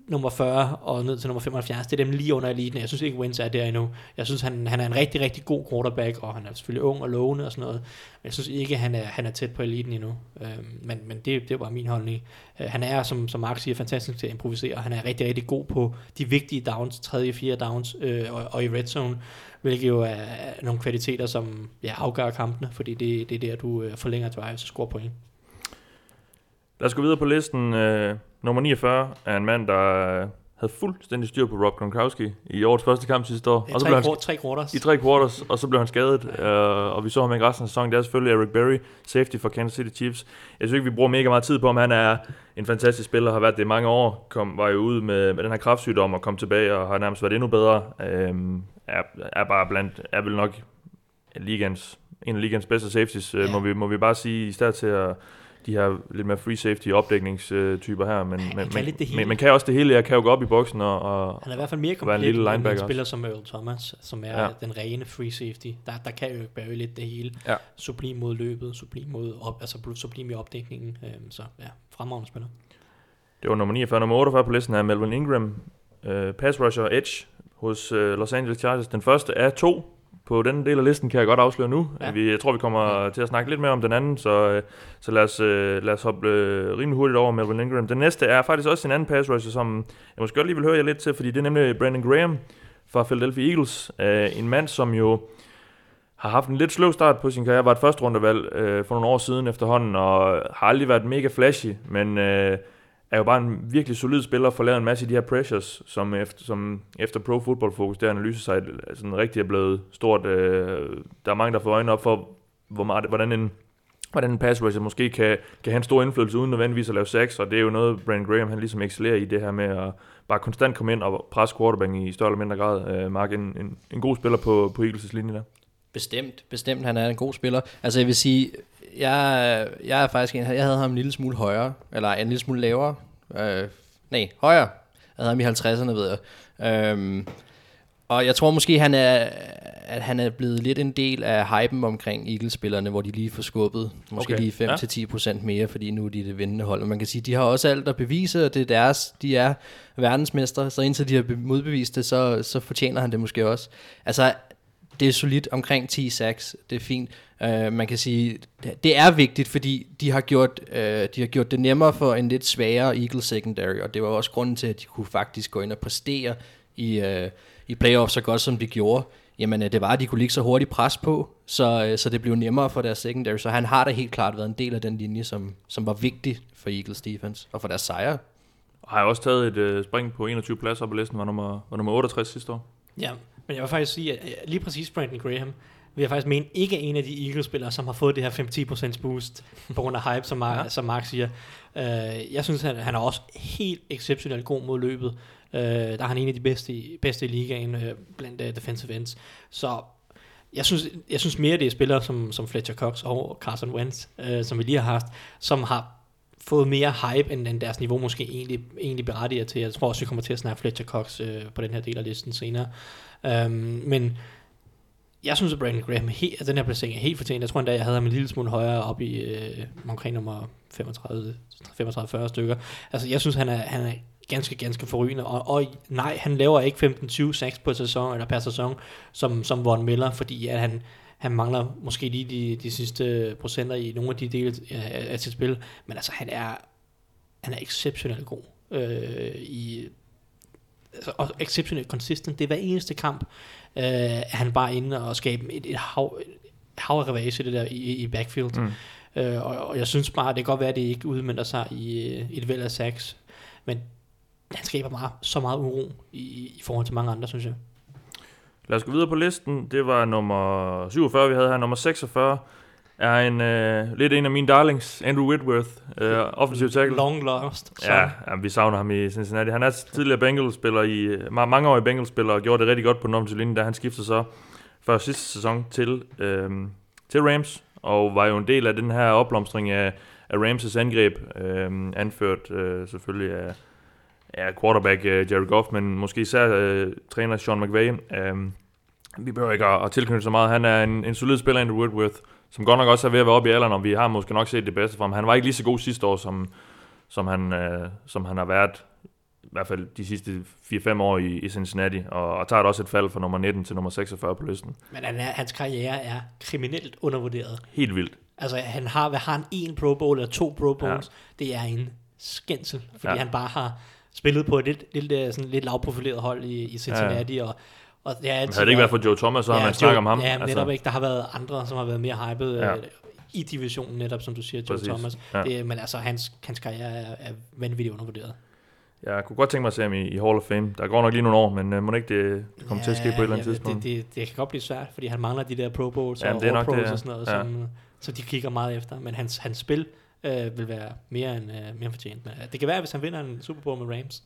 nummer 40 og ned til nummer 75, det er dem lige under eliten. Jeg synes ikke, Wentz er der endnu. Jeg synes, han, han er en rigtig, rigtig god quarterback, og han er selvfølgelig ung og lovende og sådan noget. Men jeg synes ikke, han er, han er tæt på eliten endnu. Øh, men men det, det var min holdning. Øh, han er, som, som Mark siger, fantastisk til at improvisere. Han er rigtig, rigtig god på de vigtige downs, tredje, fjerde downs, øh, og, og i red zone, hvilket jo er er nogle kvaliteter, som ja, afgør kampene, fordi det, det er der, du øh, forlænger drives og scorer point. Lad os gå videre på listen. Øh, nummer 49 er en mand, der øh, havde fuldstændig styr på Rob Gronkowski i årets første kamp sidste år. Ja, og så tre, blev han, quar- tre quarters. I tre quarters, og så blev han skadet, øh, og vi så ham ikke resten af sæsonen. Det er selvfølgelig Eric Berry, safety for Kansas City Chiefs. Jeg synes ikke, vi bruger mega meget tid på ham. Han er en fantastisk spiller, har været det i mange år. Kom, var jo ude med, med den her kraftsygdom og kom tilbage og har nærmest været endnu bedre. Øh, er, er bare blandt, er vel nok ligands, en af ligands bedste safeties, øh, Ja. må, vi, må vi bare sige, i stedet til at de her lidt mere free safety opdækningstyper her, men, men, kan men, men kan også det hele. Jeg kan jo gå op i boksen og, og Han er i hvert fald mere Være en komplet lille end en spiller som Earl Thomas, som er Ja. ja. den rene free safety. Der, der kan jo Barry lidt det hele. Ja. Sublim mod løbet, sublim mod op, altså sublim i opdækningen. Øhm, så ja, fremragende spiller. Det var nummer 49. Nummer 48 på listen er Melvin Ingram, øh, pass rusher edge hos øh, Los Angeles Chargers. Den første er to på den del af listen, kan jeg godt afsløre nu. Ja. Ja. Vi, jeg tror, vi kommer til at snakke lidt mere om den anden, så, øh, så lad, os, øh, lad os hoppe øh, rimelig hurtigt over Melvin Ingram. Den næste er faktisk også en anden pass rusher, som jeg måske godt lige vil høre jer lidt til, fordi det er nemlig Brandon Graham fra Philadelphia Eagles. En mand, som jo har haft en lidt sløv start på sin karriere, var et første rundevalg øh, for nogle år siden efterhånden, og har aldrig været mega flashy, men øh, er jo bare en virkelig solid spiller, får lavet en masse af de her pressures, som efter, som efter Pro Football Focus, der analyse sig altså, sådan rigtig er blevet stort. Øh, der er mange, der får øjnene op for, hvor meget, hvordan en hvordan en pass rusher måske kan, kan have en stor indflydelse uden nødvendigvis at lave sacks, og det er jo noget, Brandon Graham han ligesom excellerer i det her med at bare konstant komme ind og presse quarterbacken i større eller mindre grad. Øh, Mark, en, en, en god spiller på, på Eagles' linje der. Bestemt, bestemt, han er en god spiller. Altså jeg vil sige, jeg, jeg er faktisk en, jeg havde ham en lille smule højere, eller en lille smule lavere. Øh, nej, højere. Jeg havde ham i 50'erne, ved jeg. Øhm, og jeg tror måske, han er, at han er blevet lidt en del af hypen omkring Eagles-spillerne, hvor de lige får skubbet måske Okay, lige ja. 5-10% mere, fordi nu er de det vindende hold. Og man kan sige, de har også alt at bevise, og det er deres, de er verdensmestre, så indtil de har be- modbevist det, så, så fortjener han det måske også. Altså, det er solidt omkring 10 sacks, det er fint. Uh, man kan sige, det- er vigtigt, fordi de har, gjort, uh, de har gjort det nemmere for en lidt svagere Eagles secondary, og det var også grunden til, at de kunne faktisk gå ind og præstere i, uh, i playoffs så godt, som de gjorde. Jamen, uh, det var, at de kunne ligge så hurtigt pres på, så, uh, så det blev nemmere for deres secondary, så han har da helt klart været en del af den linje, som, som var vigtig for Eagles defense, og for deres sejre. Og har jeg også taget et øh, spring på 21 pladser på listen, var nummer, var nummer 68 sidste år. Ja, men jeg vil faktisk sige, at øh, lige præcis Brandon Graham, vil jeg faktisk mene, ikke er en af de Eagles-spillere, som har fået det her 5-10% boost på grund af hype, som Mark, ja. som Mark siger. Uh, jeg synes, han, han er også helt exceptionelt god mod løbet. Uh, der er han en af de bedste, bedste i ligaen uh, blandt uh, defensive ends. Så jeg synes, jeg synes mere, det er spillere som, som Fletcher Cox og Carson Wentz, uh, som vi lige har haft, som har fået mere hype, end, end deres niveau måske egentlig, egentlig berettiger til. Jeg tror også, vi kommer til at snakke Fletcher Cox øh, på den her del af listen senere. Um, men jeg synes, at Brandon Graham, he, at den her placering er helt fortjent. Jeg tror endda, jeg havde ham en lille smule højere op i øh, omkring nummer 35-40 stykker. Altså, jeg synes, han er, han er ganske, ganske forrygende. Og, og nej, han laver ikke 15-20 sacks på sæson, eller per sæson, som, som Von Miller, fordi at han, han mangler måske lige de, de sidste procenter i nogle af de dele af, af sit spil. Men altså, han er, han er exceptionelt god øh, i og exceptionelt consistent. Det er hver eneste kamp, øh, er han bare inde og skabe et, et hav, et hav af ravage det der i, i backfield. Mm. Øh, og, og, jeg synes bare, det kan godt være, at det ikke udmyndter sig i, øh, i et væld af sacks, men han skaber meget, så meget uro i, i forhold til mange andre, synes jeg. Lad os gå videre på listen. Det var nummer 47, vi havde her. Nummer 46 er en øh, lidt en af mine darlings, Andrew Whitworth, øh, offensiv tackle. Long lost. Så. Ja, ja, vi savner ham i Cincinnati. Han er tidligere Bengals-spiller i ma- mange år i Bengals-spiller og gjorde det rigtig godt på den offensive linje, da han skiftede så før sidste sæson til, øhm, til Rams, og var jo en del af den her opblomstring af, af Rams' angreb, øhm, anført øh, selvfølgelig af, af quarterback øh, Jared Goff, men måske især øh, træner Sean McVay. Øhm, vi behøver ikke at, at tilknytte så meget. Han er en, en solid spiller, Andrew Whitworth, som godt nok også er ved at være oppe i alderen, og vi har måske nok set det bedste fra ham. Han var ikke lige så god sidste år, som, som, han, øh, som han har været i hvert fald de sidste 4-5 år i, i Cincinnati, og, og tager også et fald fra nummer 19 til nummer 46 på listen. Men han er, hans karriere er kriminelt undervurderet. Helt vildt. Altså, han har, hvad har han, en Pro Bowl eller to Pro Bowls? Ja. Det er en skændsel, fordi Ja. han bare har spillet på et lidt, lidt, øh, sådan lidt lavprofileret hold i, i Cincinnati, ja. og, og det er Men havde det ikke været for Joe Thomas, så ja, har man snakket om ham. Ja, altså. netop ikke. Der har været andre, som har været mere hyped Ja. ja. i divisionen, netop som du siger, Joe Præcis. Thomas. Ja. Det, men altså, hans, hans karriere er, er vanvittigt undervurderet. Jeg kunne godt tænke mig at se ham i, i Hall of Fame. Der går nok lige nogle år, men uh, må det ikke det, det kommer til at ske på et eller andet ja, tidspunkt. Det, det, det kan godt blive svært, fordi han mangler de der Pro Bowls Jamen, og All Pros det, ja. og sådan noget, Ja. som, som de kigger meget efter. Men hans, hans spil øh, vil være mere end, øh, mere end fortjent. Men, øh, det kan være, hvis han vinder en Super Bowl med Rams.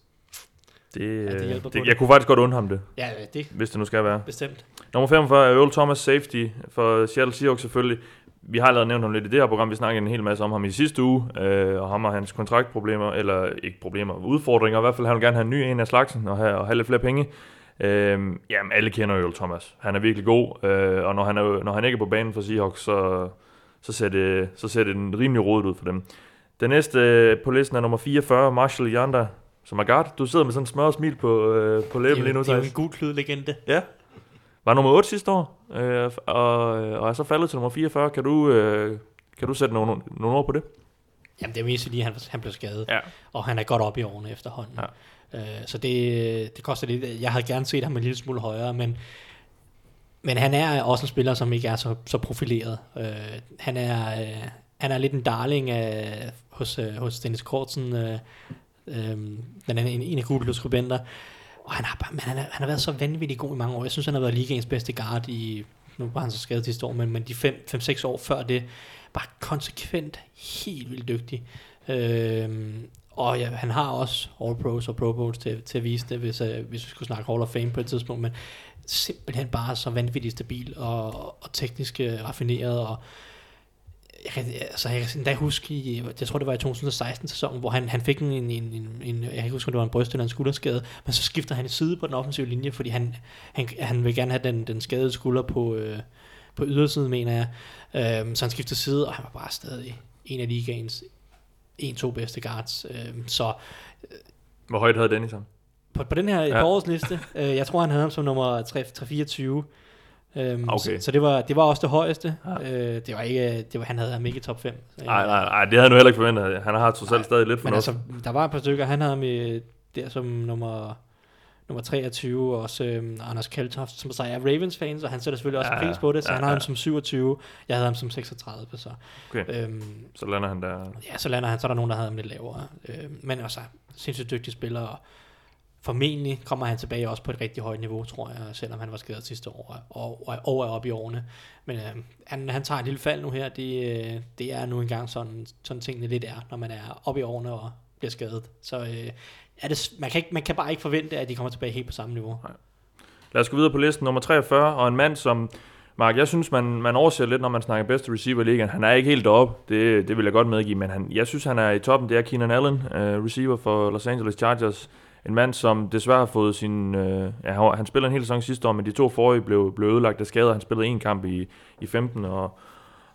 Det, det øh, hjælper det, det. jeg kunne faktisk godt undre ham det, Ja, det hvis det nu skal være. bestemt. Nummer 45 er Earl Thomas Safety for Seattle Seahawks selvfølgelig. vi har allerede nævnt ham lidt i det her program. Vi snakkede en hel masse om ham i sidste uge, øh, og ham og hans kontraktproblemer, eller ikke problemer, udfordringer. I hvert fald, han vil gerne have en ny en af slagsen og have, og have lidt flere penge. Øh, jamen, alle kender jo Thomas. Han er virkelig god, øh, og når han, er, når han ikke er på banen for Seahawks, så, så, ser det, så ser det en rimelig rodet ud for dem. Den næste øh, på listen er nummer 44, Marshall Yanda, som er guard. Du sidder med sådan en smør smil på, øh, på læben lige nu, det er jo en gul legende. Ja. Var nummer 8 sidste år, øh, og, og er så faldet til nummer 44. Kan du, øh, kan du sætte nogle, nogle ord på det? Jamen, det er mest fordi, han, han blev skadet. Ja. Og han er godt op i årene efterhånden. Ja. Øh, så det, det koster lidt. Jeg havde gerne set ham en lille smule højere, men, men han er også en spiller, som ikke er så, så profileret. Øh, han, er, øh, han er lidt en darling af, hos, øh, hos Dennis Kortsen, øh, øhm, den er en, en af Google skribenter. Og han har, bare, men han, har, han har været så vanvittig god i mange år. Jeg synes, han har været ligaens bedste guard i, nu var han så skadet sidste år, men, men de 5-6 år før det, bare konsekvent helt vildt dygtig. Øhm, og ja, han har også All Pros og Pro Bowls til, til at vise det, hvis, øh, hvis vi skulle snakke Hall of Fame på et tidspunkt, men simpelthen bare så vanvittigt stabil og, og teknisk øh, raffineret, og jeg kan, altså, jeg kan endda huske, i, jeg tror det var i 2016-sæsonen, hvor han, han fik en, en, en, en, jeg kan ikke huske, om det var en bryst eller en skulderskade, men så skifter han side på den offensive linje, fordi han, han, han vil gerne have den, den skadede skulder på, øh, på ydersiden, mener jeg. Øhm, så han skifter side, og han var bare stadig en af ligaens en-to bedste guards. Øhm, så Hvor højt havde Dennis ham? på, på den her Ja. årsliste, øh, jeg tror, han havde ham som nummer 3, 324. Øhm, Okay. så, så det var det var også det højeste. Ja. Øh, det var ikke det var han havde ham ikke i top 5. Nej, nej, nej, det havde jeg nu heller ikke forventet. Han har trods alt stadig lidt for noget. altså, der var et par stykker, han havde med der som nummer nummer 23, og også øhm, Anders Kaltoft, som så er Ravens-fan, så han sætter selvfølgelig også Ja, pris på det, så ja, han har ja. ham som 27, jeg havde ham som 36, så, Okay. øhm, Så lander han der. ja, så lander han, så er der nogen, der havde ham lidt lavere, øhm, men også sindssygt dygtig spiller, og formentlig kommer han tilbage også på et rigtig højt niveau, tror jeg, selvom han var skadet sidste år, og, og, og er oppe i årene, men øh, han, han tager et lille fald nu her, det, øh, det er nu engang sådan, sådan tingene lidt er, når man er oppe i årene og bliver skadet, så øh, er det, man, kan ikke, man kan bare ikke forvente, at de kommer tilbage helt på samme niveau. Lad os gå videre på listen. Nummer 43, og en mand, som... Mark, jeg synes, man, man overser lidt, når man snakker bedste receiver i ligaen. Han er ikke helt deroppe, det, det vil jeg godt medgive, men han, jeg synes, han er i toppen. Det er Keenan Allen, uh, receiver for Los Angeles Chargers. En mand, som desværre har fået sin... Uh, ja, han, spillede en hel sæson sidste år, men de to forrige blev, blev ødelagt af skader. Han spillede en kamp i, i 15, og,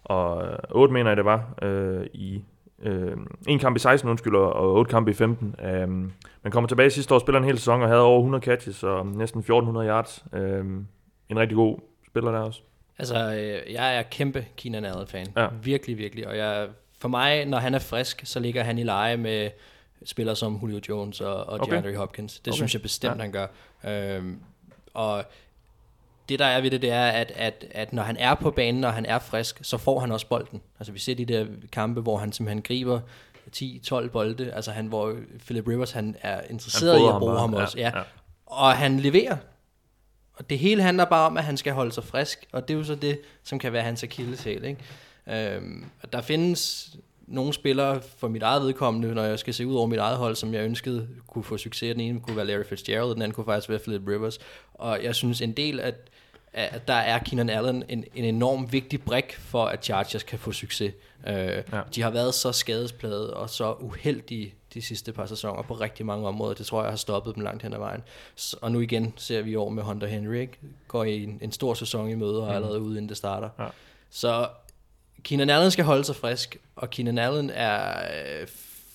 og 8 mener jeg det var, uh, i øh, en kamp i 16, undskyld, og, og 8 kampe i 15. Øh, men kommer tilbage sidste år, spiller en hel sæson og havde over 100 catches og næsten 1400 yards. Øh, en rigtig god spiller der også. Altså, øh, jeg er kæmpe Keenan Allen-fan. Ja. Virkelig, virkelig. Og jeg, for mig, når han er frisk, så ligger han i leje med spillere som Julio Jones og, og Okay. DeAndre Hopkins. Det Okay. synes jeg bestemt, Ja. han gør. Øhm, og det der er ved det, det er, at, at, at når han er på banen, og han er frisk, så får han også bolden. Altså vi ser de der kampe, hvor han simpelthen griber 10-12 bolde, altså han, hvor Philip Rivers han er interesseret i fodrer at bruge bare. ham også. Ja. ja. Og han leverer. Og det hele handler bare om, at han skal holde sig frisk, og det er jo så det, som kan være hans akilleshæl. Ikke? Øhm, og der findes nogle spillere for mit eget vedkommende, når jeg skal se ud over mit eget hold, som jeg ønskede kunne få succes. Den ene kunne være Larry Fitzgerald, den anden kunne faktisk være Philip Rivers. Og jeg synes en del af at der er Keenan Allen en, en enorm vigtig brik for, at Chargers kan få succes. Øh, Ja. De har været så skadespladet og så uheldige de sidste par sæsoner på rigtig mange områder. Det tror jeg har stoppet dem langt hen ad vejen. Og nu igen ser vi år med Hunter Henry, ikke? går i en, en stor sæson i møde og er allerede ude, inden det starter. Ja. Så Keenan Allen skal holde sig frisk, og Keenan Allen er øh,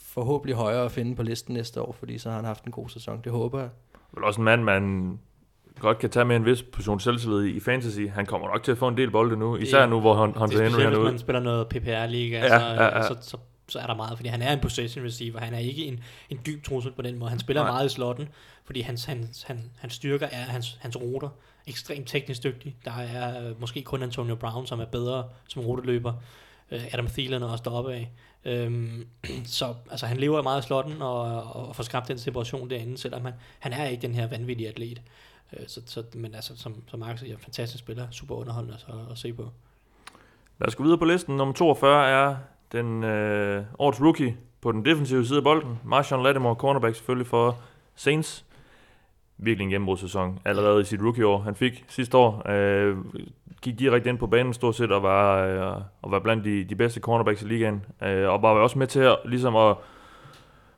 forhåbentlig højere at finde på listen næste år, fordi så har han haft en god sæson. Det håber jeg. Vel også en mand, man godt kan tage med en vis portion selvtillid i, i fantasy. Han kommer nok til at få en del bolde nu, især nu, hvor Det Hunter er Henry er hvis ude. man spiller noget PPR-liga, Ja, så, ja, ja. Så, så, så er der meget, fordi han er en possession receiver. Han er ikke en, en dyb trussel på den måde. Han spiller Nej. Meget i slotten, fordi hans, hans, han, hans styrker er hans, hans ruter. Ekstremt teknisk dygtig. Der er øh, måske kun Antonio Brown, som er bedre som ruteløber. Øh, Adam Thielen er også deroppe af. Øhm, så altså, han lever meget af slotten og, og, og får skabt den separation derinde, selvom han, han er ikke den her vanvittige atlet. Øh, så, så, men altså, som, som Mark siger, fantastisk spiller, super underholdende at, at se på. Lad os gå videre på listen. Nummer 42 er den øh, årets rookie på den defensive side af bolden. Marshawn Lattimore, cornerback selvfølgelig for Saints virkelig en gennembrudssæson allerede i sit rookieår. Han fik sidste år, øh, gik direkte ind på banen stort set og var, øh, og var blandt de, de bedste cornerbacks i ligaen. Øh, og var også med til at, ligesom at,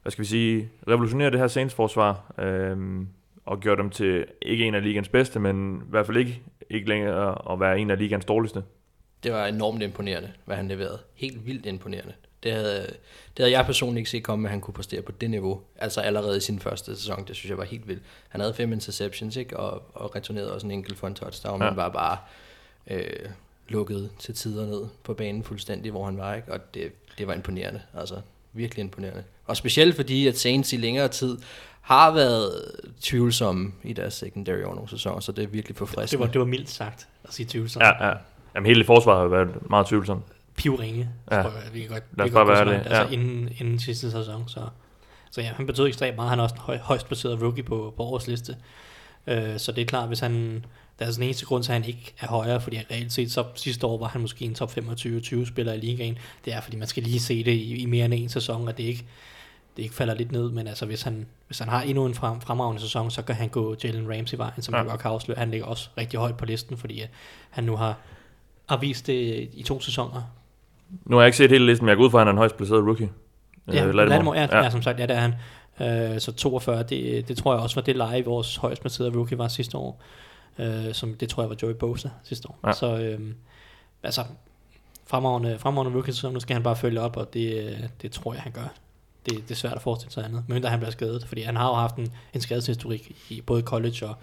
hvad skal vi sige, revolutionere det her Saints-forsvar. Øh, og gjorde dem til ikke en af ligens bedste, men i hvert fald ikke, ikke længere at være en af ligens dårligste. Det var enormt imponerende, hvad han leverede. Helt vildt imponerende. Det havde, det havde jeg personligt ikke set komme, at han kunne præstere på det niveau. Altså allerede i sin første sæson, det synes jeg var helt vildt. Han havde fem interceptions, ikke? Og, og returnerede også en enkelt for en touchdown, ja. men var bare øh, lukket til tider ned på banen fuldstændig, hvor han var, ikke? Og det, det var imponerende, altså virkelig imponerende. Og specielt fordi, at Saints i længere tid har været tvivlsomme i deres secondary over nogle sæsoner, så det er virkelig forfriskende. Det var, det var mildt sagt at sige tvivlsomme. Ja, ja. Jamen hele forsvaret har været meget tvivlsomt. Pivringe, Ja. tror jeg, vi kan godt, Lad os vi kan bare godt være langt, Altså ja. inden, inden sidste sæson, så, så ja, han betød ekstremt meget. Han er også den høj, højst placeret rookie på, på årets liste. Øh, så det er klart, hvis han, der er sådan en eneste grund til, at han ikke er højere, fordi reelt set så sidste år var han måske en top 25-20 spiller i ligaen. Det er, fordi man skal lige se det i, i mere end en sæson, og det ikke, det ikke falder lidt ned, men altså hvis han, hvis han har endnu en frem, fremragende sæson, så kan han gå Jalen Ramsey vejen, som Ja. godt kan afsløre. Han ligger også rigtig højt på listen, fordi han nu har, har vist det i to sæsoner. Nu har jeg ikke set hele listen, men jeg går ud fra, at han er den højst placerede rookie. Ja, Øh, Lattimore, ja, ja. ja, som sagt, ja, det er han. Øh, så 42, det, det tror jeg også var det leje, vores højst placerede rookie var sidste år. Øh, som det tror jeg var Joey Bosa sidste år. Ja. Så øh, altså, fremragende, fremragende rookie, så nu skal han bare følge op, og det, øh, det tror jeg, han gør. Det, det er svært at forestille sig andet, men han bliver skadet, fordi han har jo haft en, en skadeshistorik i både college og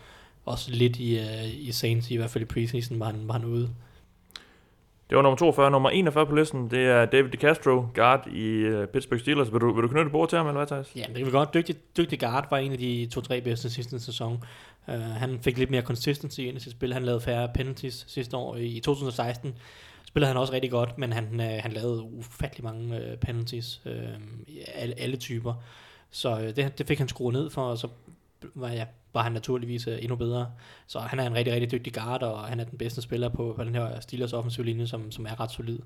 også lidt i, uh, i Saints, i hvert fald i preseason var han, var han ude. Det var nummer 42. Nummer 41 på listen, det er David DeCastro, guard i øh, Pittsburgh Steelers. Vil du, vil du knytte bord til ham, eller hvad, Thijs? Ja, det kan vi godt. Dygtig, dygtig guard var en af de to-tre bedste sidste sæson. Uh, han fik lidt mere consistency ind i sit spil. Han lavede færre penalties sidste år. I 2016 spillede han også rigtig godt, men han, uh, han lavede ufattelig mange uh, penalties. Uh, alle, alle typer. Så uh, det, det fik han skruet ned for, og så var, ja, var han naturligvis uh, endnu bedre. Så han er en rigtig, rigtig dygtig guard, og han er den bedste spiller på, på den her Steelers offensiv linje, som, som er ret solid.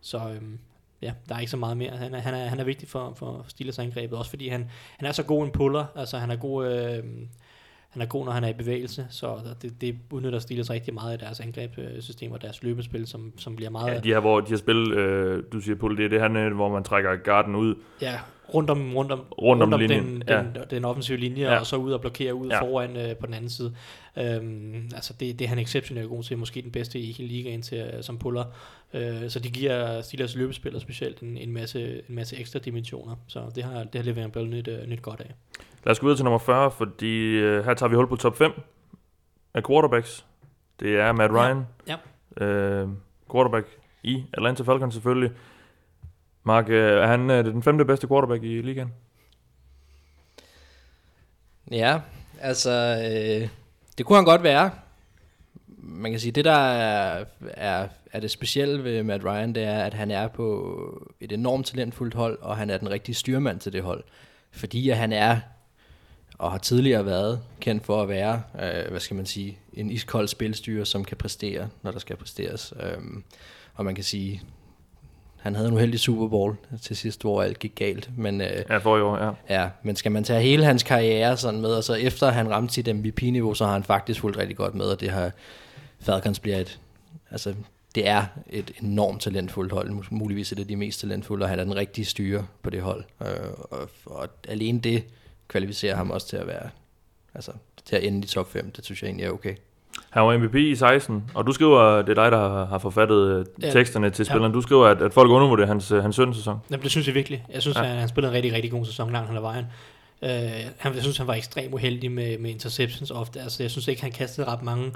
Så øhm, ja, der er ikke så meget mere. Han er, han er, han er vigtig for, for Steelers angrebet, også fordi han, han er så god en puller, altså han er god, øh, han er god, når han er i bevægelse, så det, det udnytter Steelers rigtig meget i deres angrebssystem og deres løbespil, som, som bliver meget... Ja, de her, hvor de har spillet, øh, du siger pull, det er det her, hvor man trækker garden ud. Ja, rundt om, rundt om, Rundt om den, linjen, ja. den, den offensive linje, Ja. ja. og så ud og blokere ud Ja. ja. foran øh, på den anden side. Øhm, altså det, det er han exceptionelt god til, måske den bedste i hele ligaen til, øh, som puller. Øh, så det giver Steelers løbespillere specielt en, en, masse, en masse ekstra dimensioner. Så det har, det har Le'Veon Bell nyt, øh, nyt godt af. Lad os gå videre til nummer 40, fordi øh, her tager vi hul på top 5 af quarterbacks. Det er Matt Ja. Ryan, Ja. øh, quarterback i Atlanta Falcons selvfølgelig. Mark, øh, er han øh, den femte bedste quarterback i ligaen? Ja, altså, øh, det kunne han godt være. Man kan sige, det der er, er, er det specielle ved Matt Ryan, det er, at han er på et enormt talentfuldt hold, og han er den rigtige styrmand til det hold. Fordi at han er, og har tidligere været, kendt for at være, øh, hvad skal man sige, en iskold spilstyrer, som kan præstere, når der skal præsteres. Øhm, og man kan sige, han havde en uheldig Super Bowl til sidst, hvor alt gik galt, men... Øh, Ja, for i år, ja. Ja, men skal man tage hele hans karriere sådan med, og så efter han ramte sit MVP-niveau, så har han faktisk fulgt rigtig godt med, og det har Falcons bliver et, altså det er et enormt talentfuldt hold, muligvis et af de mest talentfulde, og han er den rigtige styre på det hold, øh, og, og alene det kvalificerer ham også til at være, altså til at ende i top 5, det synes jeg egentlig er okay. Han var MVP i 16, og du skriver, det er dig, der har- forfattet øh, Ja. teksterne til Ja. spilleren. Du skriver, at, at folk undervurderer hans, øh, hans 17. sæson. Jamen, det synes jeg virkelig. Jeg synes, Ja. ja. at han spillede en rigtig, rigtig god sæson langt hen ad vejen. Uh, han, jeg synes, han var ekstremt uheldig med, med interceptions ofte. Altså, jeg synes ikke, han kastede ret mange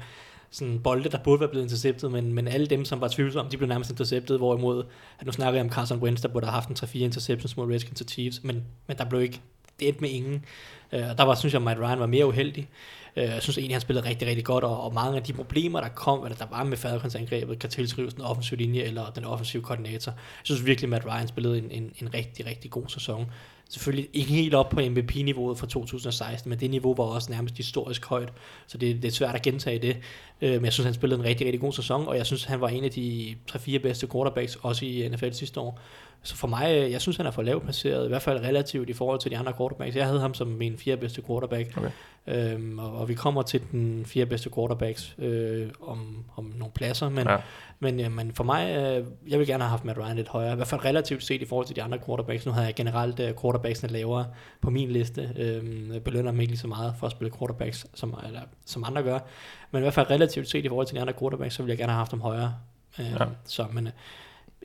sådan bolde, der burde være blevet interceptet, men, men alle dem, som var tvivlsomme, de blev nærmest interceptet, hvorimod, at nu snakker jeg om Carson Wentz, der burde have haft en 3-4 interceptions mod Redskins og Chiefs, men, men der blev ikke, det endte med ingen. Uh, og der var, synes jeg, Matt Ryan var mere uheldig. Øh, jeg synes egentlig, han spillede rigtig, rigtig godt, og, og mange af de problemer, der kom, eller der var med Falcons angrebet, kan tilskrives den offensive linje eller den offensive koordinator. Jeg synes virkelig, Matt Ryan spillede en, en, en rigtig, rigtig god sæson. Selvfølgelig ikke helt op på MVP-niveauet fra 2016, men det niveau var også nærmest historisk højt, så det, det er svært at gentage det. Øh, men jeg synes, han spillede en rigtig, rigtig god sæson, og jeg synes, han var en af de 3-4 bedste quarterbacks, også i NFL sidste år. Så for mig, øh, jeg synes, han er for lavt placeret, i hvert fald relativt i forhold til de andre quarterbacks. Jeg havde ham som min fjerde bedste quarterback. Okay. Øhm, og, og vi kommer til den fjerde bedste quarterbacks øh, om, om nogle pladser, men, Ja. men, ja, men for mig, øh, jeg vil gerne have haft Matt Ryan lidt højere, i hvert fald relativt set i forhold til de andre quarterbacks. Nu havde jeg generelt øh, quarterbacksene lavere på min liste. Jeg belønner dem ikke lige så meget for at spille quarterbacks, som, eller, som andre gør. Men i hvert fald relativt set i forhold til de andre quarterbacks, så ville jeg gerne have haft dem højere. Ja. ja. Så, men øh,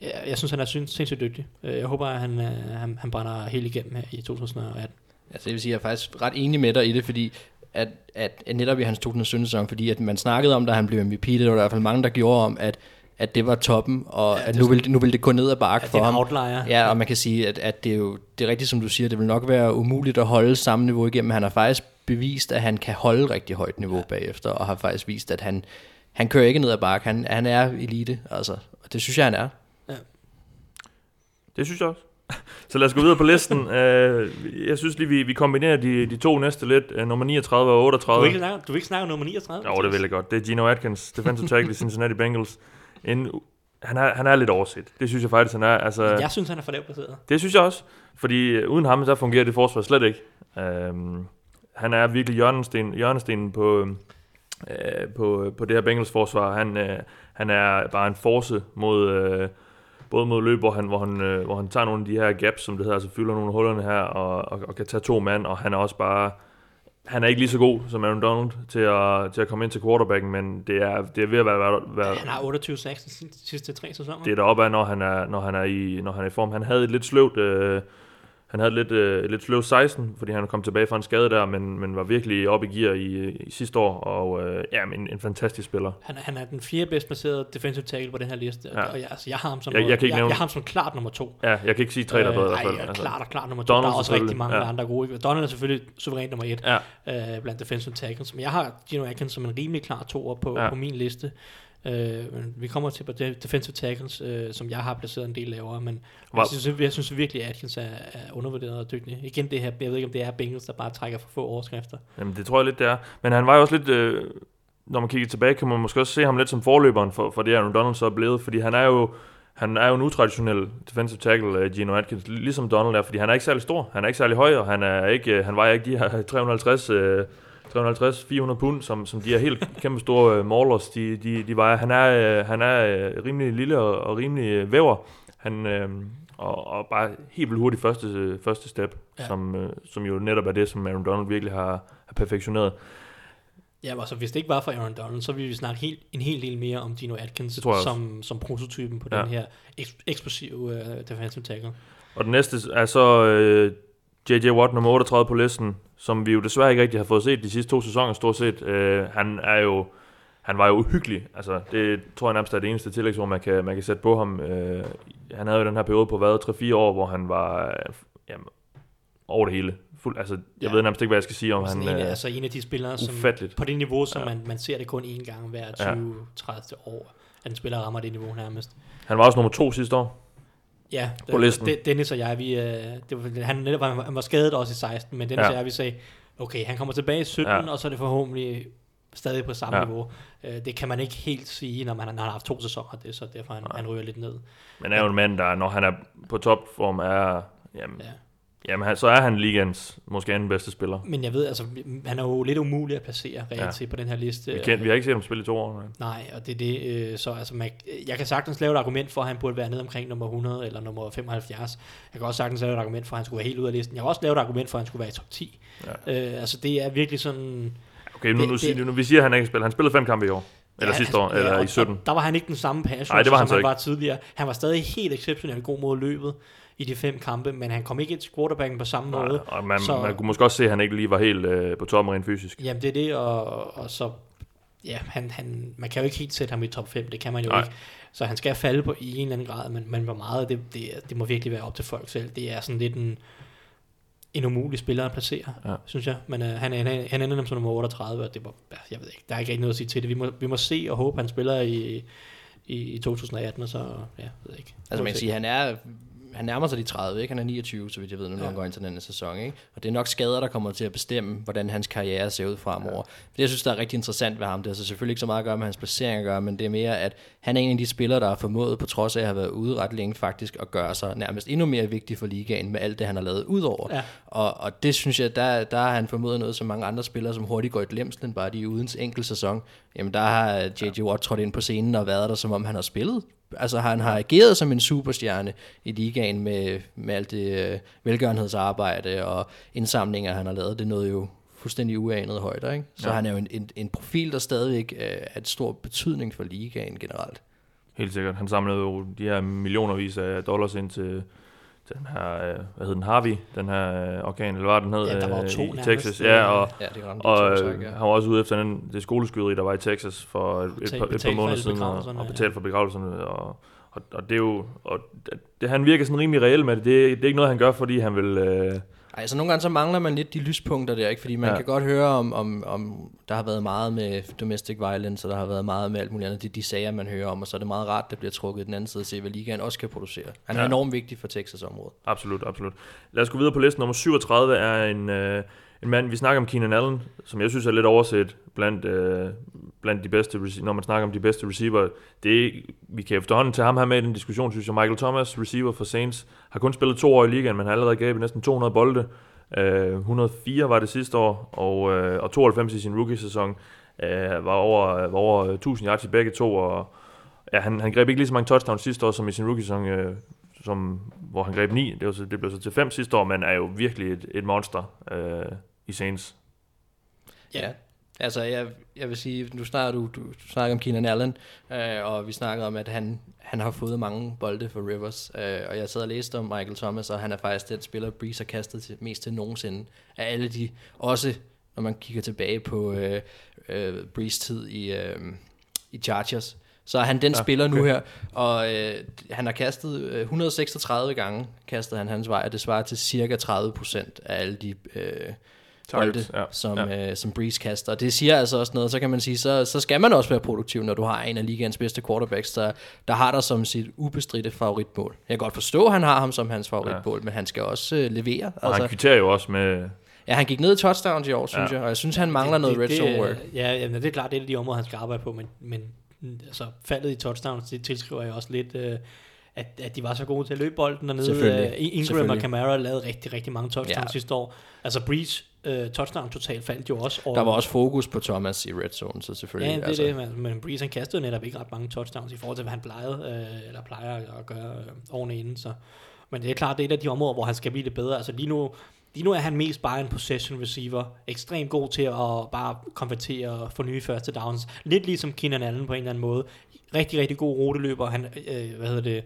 jeg, jeg synes, han er sin- sindssygt dygtig. Øh, Jeg håber, at han, øh, han, han brænder helt igennem her i 2018. Altså det vil sige, at jeg er faktisk ret enig med dig i det, fordi at, at, at netop i hans 2017 sæson, fordi at man snakkede om, da han blev MVP, det var der i hvert fald mange, der gjorde om, at, at det var toppen, og Ja, at nu ville, nu ville det gå ned ad bakke for ham. outlier. Ja, og man kan sige, at, at det er jo det er rigtigt, som du siger, det vil nok være umuligt at holde samme niveau igennem. Han har faktisk bevist, at han kan holde rigtig højt niveau ja. bagefter, og har faktisk vist, at han, han kører ikke ned ad bakke. Han, han er elite, altså. Og det synes jeg, han er. Det synes jeg også. Så lad os gå videre på listen. Øh, jeg synes lige, vi, vi kombinerer de, de to næste lidt. Øh, nummer 39 og Du 38. vil ikke snakke, du vil ikke snakke om nummer 39? Jo, det vil jeg godt. Det er Gino Atkins, defensive tackle i Cincinnati Bengals. En, han, er, han er lidt overset. Det synes jeg faktisk, han er. Altså, Jeg synes, han er for lavt placeret. Det synes jeg også. Fordi øh, uden ham, så fungerer det forsvar slet ikke. Øhm, han er virkelig hjørnesten, hjørnestenen på, øh, på, på det her Bengals forsvar. Han, øh, han er bare en force mod, øh, både mod løb, hvor han, hvor, han, øh, hvor han tager nogle af de her gaps, som det hedder, altså fylder nogle af hullerne her, og, og, og kan tage to mand, og han er også bare... Han er ikke lige så god som Aaron Donald til at, til at komme ind til quarterbacken, men det er, det er ved at være, være, være Han har 28 sacks de sidste- sidste tre sæsoner. det er deroppe af, når han er, når han er, i, når han er i form. Han havde et lidt sløvt, øh, han havde lidt, øh, lidt sløvt 16, fordi han kom tilbage fra en skade der, men, men var virkelig oppe i gear i, i sidste år, og øh, ja, en, en fantastisk spiller. Han, han er den fjerde bedst placerede defensive tackle på den her liste. Ja. Og jeg, altså, jeg har ham som, Jeg- jeg kan ikke jeg, nævne- jeg, har ham som klart nummer to. Ja, jeg kan ikke sige tre, der er bedre fald. Nej, Altså, klart og klart nummer to. Donald der er også rigtig mange ja. andre gode. Donald er selvfølgelig suverænt nummer et Ja, øh, blandt defensive tackles. Men jeg har Gino Atkins som en rimelig klar toer på, ja. på min liste. Øh, men vi kommer til på de- defensive tackles, øh, som jeg har placeret en del lavere. Men Hvor- jeg synes, jeg synes virkelig, at Atkins er, er undervurderet og dygtig. Igen det her, jeg ved ikke, om det er Bengals, der bare trækker for få overskrifter. jamen, det tror jeg lidt, det er. Men han var jo også lidt... Øh, når man kigger tilbage, kan man måske også se ham lidt som forløberen for, for det, Aaron Donald så er blevet, fordi han er jo han er jo en utraditionel defensive tackle, uh, Gino Atkins, ligesom Donald er, fordi han er ikke særlig stor, han er ikke særlig høj, og han, er ikke, øh, han vejer ikke de her 350, øh, 350-400 pund, som, som de her helt kæmpe store uh, maulers, de, de, de vejer. Han er, uh, han er uh, rimelig lille og, og rimelig uh, væver, han, uh, og, og bare helt vildt hurtigt første, første step, ja. Som, uh, som jo netop er det, som Aaron Donald virkelig har, har perfektioneret. Ja, altså hvis det ikke var for Aaron Donald, så ville vi snakke helt, en hel del mere om Dino Atkins som, som prototypen på Ja. den her eks- eksplosive uh, defensive tackle. Og den næste er så øh, J.J. Watt nummer 38 på listen, som vi jo desværre ikke rigtig har fået set de sidste to sæsoner stort set. Øh, han er jo han var jo uhyggelig. Altså, det tror jeg nærmest er det eneste tillægsord, man kan, man kan sætte på ham. Øh, han havde jo den her periode på hvad, 3-4 år, hvor han var øh, jamen, over det hele. Fuld, altså, jeg Ja. ved nærmest ikke, hvad jeg skal sige om Sådan han. en, Øh, altså en af de spillere, som ufatteligt. på det niveau, som Ja. ja. man, man ser det kun én gang hver Ja. 20-30 år, at en spiller rammer det niveau nærmest. han var også nummer to sidste år. Ja, På listen. De, Dennis og jeg, vi, øh, det var, han, netop, var- han var skadet også i 16, men Dennis Ja. og jeg, vi sagde, okay, han kommer tilbage i 17, Ja. og så er det forhåbentlig stadig på samme Ja. niveau. Øh, det kan man ikke helt sige, når man har, når han har haft to sæsoner, det, så derfor han, han ryger lidt ned. Men er jo en mand, der, når han er på topform, er... Jamen, Ja. Jamen så er han ligands måske anden bedste spiller. Men jeg ved, altså, han er jo lidt umulig at placere reelt Ja. til på den her liste. Vi, kendt, vi har ikke set ham spille i to år. nej. Nej, og det er det, øh, så altså, man, jeg kan sagtens lave et argument for, at han burde være nede omkring nummer 100 eller nummer 75. Jeg kan også sagtens lave et argument for, at han skulle være helt ude af listen. Jeg kan også lave et argument for, at han skulle være i top 10. Ja. Øh, altså det er virkelig sådan... Okay, nu, Det- nu, det- siger, nu vi siger, at han ikke spiller. Han spillede fem kampe i år. Eller Ja, sidste altså, år, eller og- i 17. Og der var han ikke den samme passion, Nej, det var han som han ikke. var tidligere. Han var stadig helt exceptionelt god mod løbet i de fem kampe, men han kom ikke ind til quarterbacken på samme Nej, måde. og man, så- man kunne måske også se, at han ikke lige var helt øh, på toppen rent fysisk. Jamen det er det, og, og så... Ja, han, han, man kan jo ikke helt sætte ham i top 5, det kan man jo Nej. ikke. Så han skal falde på i en eller anden grad, men, men hvor meget, det, det, det må virkelig være op til folk selv. Det er sådan lidt en, en umulig spiller at placere, Ja. synes jeg. Men uh, han, han, han ender som nummer 38, og det var, ja, jeg ved ikke, der er ikke rigtig noget at sige til det. Vi må, vi må se og håbe, han spiller i, i, i 2018, og så, ja, jeg ved ikke. Altså man kan sige, han er han nærmer sig de 30, ikke? Han er 29, så vidt jeg ved, nu når han går ind til den anden sæson, ikke? Og det er nok skader, der kommer til at bestemme, hvordan hans karriere ser ud fremover. Ja. Det, jeg synes, der er rigtig interessant ved ham, det har så selvfølgelig ikke så meget at gøre med hans placering at gøre, men det er mere, at han er en af de spillere, der har formået, på trods af at have været ude ret længe faktisk, at gøre sig nærmest endnu mere vigtig for ligaen med alt det, han har lavet ud over. Ja. Og, og det synes jeg, der, der har han formået noget, som mange andre spillere, som hurtigt går i glemslen, bare de uden enkelt sæson. Jamen der har J.J. Watt trådt ind på scenen og været der, som om han har spillet. Altså han har ageret som en superstjerne i ligaen med, med alt det øh, velgørenhedsarbejde og indsamlinger, han har lavet. Det nåede jo fuldstændig uanede højder. Ikke? Så ja. han er jo en, en, en profil, der stadigvæk øh, er et stor betydning for ligaen generelt. Helt sikkert. Han samlede jo de her millionervis af dollars ind til, til den her, øh, hvad hed den, Harvey, den her øh, orkan, eller hvad den hed, Ja, der var øh, to i nærmest. Texas. Ja, og, Ja, det ramte og to ja. han var også ude efter den, det skoleskyderi, der var i Texas for et, et, par, et par måneder siden, og, og betalt for begravelserne. Og, og, og det er jo, og det, han virker sådan rimelig reel med det. det. Det er ikke noget, han gør, fordi han vil... Øh, Ej, så nogle gange så mangler man lidt de lyspunkter der, ikke? Fordi man Ja. kan godt høre om, om, om, der har været meget med domestic violence, og der har været meget med alt muligt andet. Det er de sager, man hører om, og så er det meget rart, det bliver trukket den anden side se, hvad ligaen også kan producere. Han er Ja. enormt vigtig for Texas-området. Absolut, absolut. Lad os gå videre på listen. Nummer 37 er en, øh, en mand, vi snakker om Keenan Allen, som jeg synes er lidt overset blandt, øh, blandt de bedste, når man snakker om de bedste receiver. Det er, vi kan efterhånden tage ham her med i den diskussion, synes jeg. Michael Thomas, receiver for Saints, har kun spillet to år i ligaen, men har allerede grebet næsten 200 bolde. Øh, 104 var det sidste år, og, øh, og 92 i sin rookie-sæson. Øh, var, over, øh, var over øh, 1000 yards i begge to, og ja, han, han greb ikke lige så mange touchdowns sidste år som i sin rookie-sæson, øh, som, hvor han greb 9. Det, var så, det blev så til 5 sidste år, men er jo virkelig et, et monster øh, i Saints. Ja. Altså, jeg, jeg vil sige, nu snakker du, du, du snakker om Keenan Allen, øh, og vi snakkede om, at han, han har fået mange bolde for Rivers, øh, og jeg sad og læste om Michael Thomas, og han er faktisk den spiller, Breeze har kastet til, mest til nogensinde af alle de, også når man kigger tilbage på øh, øh, Breeze tid i, øh, i Chargers, så er han den ja, spiller nu her, og øh, han har kastet øh, 136 gange, kastede han hans vej, og det svarer til cirka 30% af alle de øh, bolde, ja, som, ja. Øh, som Breeze kaster. Og det siger altså også noget, så kan man sige, så, så skal man også være produktiv, når du har en af ligaens bedste quarterbacks, der, der har dig som sit ubestridte favoritmål. Jeg kan godt forstå, at han har ham som hans favoritmål, ja. men han skal også øh, levere. Og altså, han kvitterer jo også med... ja, han gik ned i touchdowns i år, synes Ja. jeg, og jeg synes, han mangler noget red zone work. Ja, jamen, det er klart, det er de områder, han skal arbejde på, men, men mm, altså, faldet i touchdowns, det tilskriver jeg også lidt, øh, at, at de var så gode til at løbe bolden dernede. Selvfølgelig. Øh, Ingram og Selvfølgelig. Camara lavede rigtig, rigtig mange touchdowns ja. sidste år. Altså Breeze øh, touchdown totalt faldt jo også. over- Der var også fokus på Thomas i red zone, så selvfølgelig. Ja, det er altså, det, men, men Breeze han kastede netop ikke ret mange touchdowns i forhold til, hvad han plejede, øh, eller plejer at gøre øh, årene inden. Så. Men det er klart, det er et af de områder, hvor han skal blive lidt bedre. Altså lige nu, lige nu er han mest bare en possession receiver. Ekstremt god til at bare konvertere og få nye første downs. Lidt ligesom Keenan Allen på en eller anden måde. Rigtig, rigtig god ruteløber. Han, øh, hvad hedder det,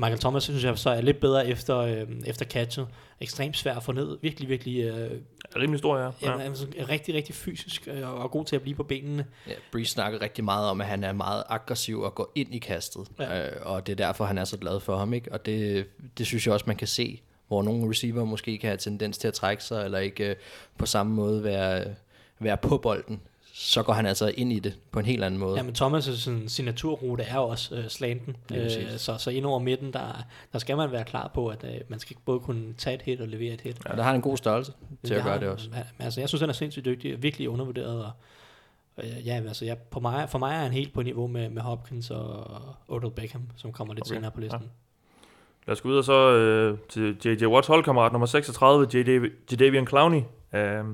Michael Thomas synes jeg så er lidt bedre efter, øh, efter catchet. Ekstremt svær at få ned. Virkelig, virkelig øh, Rimelig stor, ja. ja. altså, rigtig, rigtig fysisk øh, og god til at blive på benene. Ja, Breeze snakker rigtig meget om, at han er meget aggressiv og går ind i kastet, ja. øh, og det er derfor, han er så glad for ham, ikke? Og det, det synes jeg også, man kan se, hvor nogle receiver måske kan have tendens til at trække sig, eller ikke øh, på samme måde være, være på bolden. Så går han altså ind i det på en helt anden måde. Ja, men Thomas' signaturrute er jo også øh, slanten, øh, så, så ind over midten, der, der skal man være klar på, at øh, man skal både kunne tage et hit og levere et hit. Og der har han en god størrelse til at gøre det han. også. Han- Altså, jeg synes, han er sindssygt dygtig, virkelig undervurderet, og øh, ja, altså, jeg, på mig, for mig er han helt på niveau med, med Hopkins og Odell Beckham, som kommer lidt Okay, senere på listen. Lad os gå videre så øh, til J.J. Watts holdkammerat nummer 36, J.Dav- Jadavian Clowney. Øh,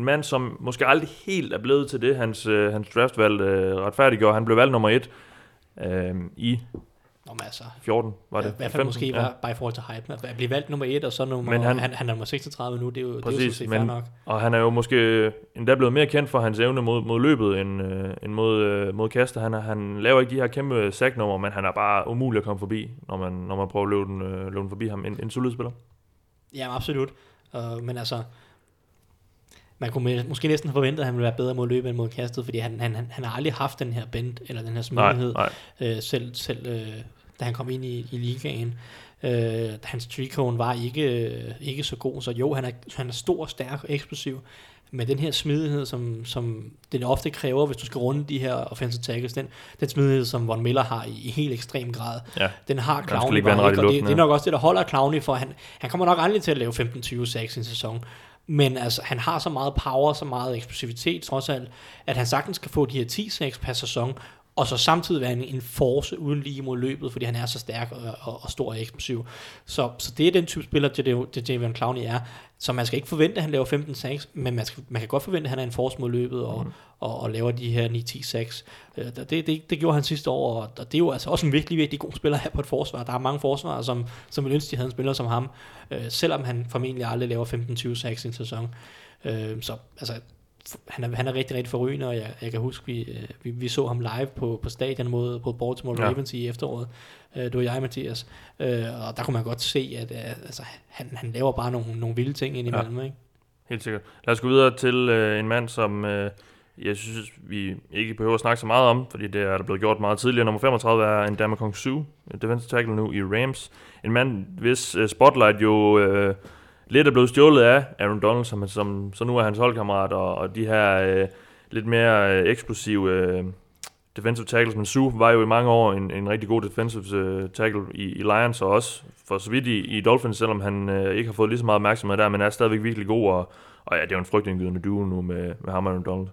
en mand, som måske aldrig helt er blevet til det, hans, øh, hans draftvalg øh, retfærdiggjorde. Han blev valgt nummer 1 øh, i Nå, men altså, 14, var det? I hvert fald 15? måske ja. bare, bare i forhold til hype. At blive valgt nummer 1, og så nummer, Men han- han, han, er nummer 36 nu, det er jo, det er jo Præcis, men, nok. og han er jo måske endda blevet mere kendt for hans evne mod, mod løbet end, øh, end mod, øh, mod kaster. Han, er, han laver ikke de her kæmpe sacknummer, men han er bare umulig at komme forbi, når man, når man prøver at løbe den, øh, løbe den forbi ham. En, en solid spiller. Ja, absolut. Uh, men altså, man kunne må- måske næsten have forventet, at han ville være bedre mod løbet end mod kastet, fordi han, han, han, har aldrig haft den her bend, eller den her smidighed, øh, selv, selv øh, da han kom ind i, i ligaen. Øh, hans tree cone var ikke, øh, ikke så god, så jo, han er, han er stor, stærk og eksplosiv, med den her smidighed, som, som det ofte kræver, hvis du skal runde de her offensive tackles, den, den smidighed, som Von Miller har i, i helt ekstrem grad, Ja. den har Clowney bare ikke, og det, det er nok også det, der holder Clowney, for han, han kommer nok aldrig til at lave 15-20 sacks i en sæson, men altså, han har så meget power, så meget eksplosivitet trods alt, at han sagtens kan få de her 10 sacks per sæson, og så samtidig være en, en force uden lige mod løbet, fordi han er så stærk og, og, og stor og eksplosiv. Så, så det er den type spiller, det, det, Javion Clowney er. Så man skal ikke forvente, at han laver 15 sacks, men man, skal, man kan godt forvente, at han er en force mod løbet og, mm. og, og laver de her 9-10 sacks. Øh, Det, det, det gjorde han sidste år, og og det er jo altså også en virkelig, virkelig god spiller her på et forsvar. Der er mange forsvarer, som, som vil ønske, de havde en spiller som ham, øh, selvom han formentlig aldrig laver 15-20 sacks i en sæson. Øh, så altså, han er, han er rigtig, rigtig forrygende, og jeg, jeg kan huske, vi, øh, vi, vi så ham live på, på stadion mod, mod Baltimore Ja. Ravens i efteråret. Øh, det var jeg, Mathias. Øh, og der kunne man godt se, at øh, altså, han, han laver bare nogle, nogle vilde ting indimellem. Ja. Ikke? Helt sikkert. Lad os gå videre til øh, en mand, som øh, jeg synes, vi ikke behøver at snakke så meget om, fordi det er der blevet gjort meget tidligere. Nummer 35 er en Damakong Su, defensive tackle nu i Rams. En mand, hvis øh, spotlight jo øh, lidt er blevet stjålet af Aaron Donald, som, som så nu er hans holdkammerat, og, og de her øh, lidt mere øh, eksplosive øh, defensive tackles. Men Sue var jo i mange år en, en rigtig god defensive øh, tackle i, i Lions, og også for så vidt i, i Dolphins, selvom han øh, ikke har fået lige så meget opmærksomhed der, men er stadigvæk virkelig god, og, og ja, det er jo en frygtindgydende duo nu med, med ham og Aaron Donald.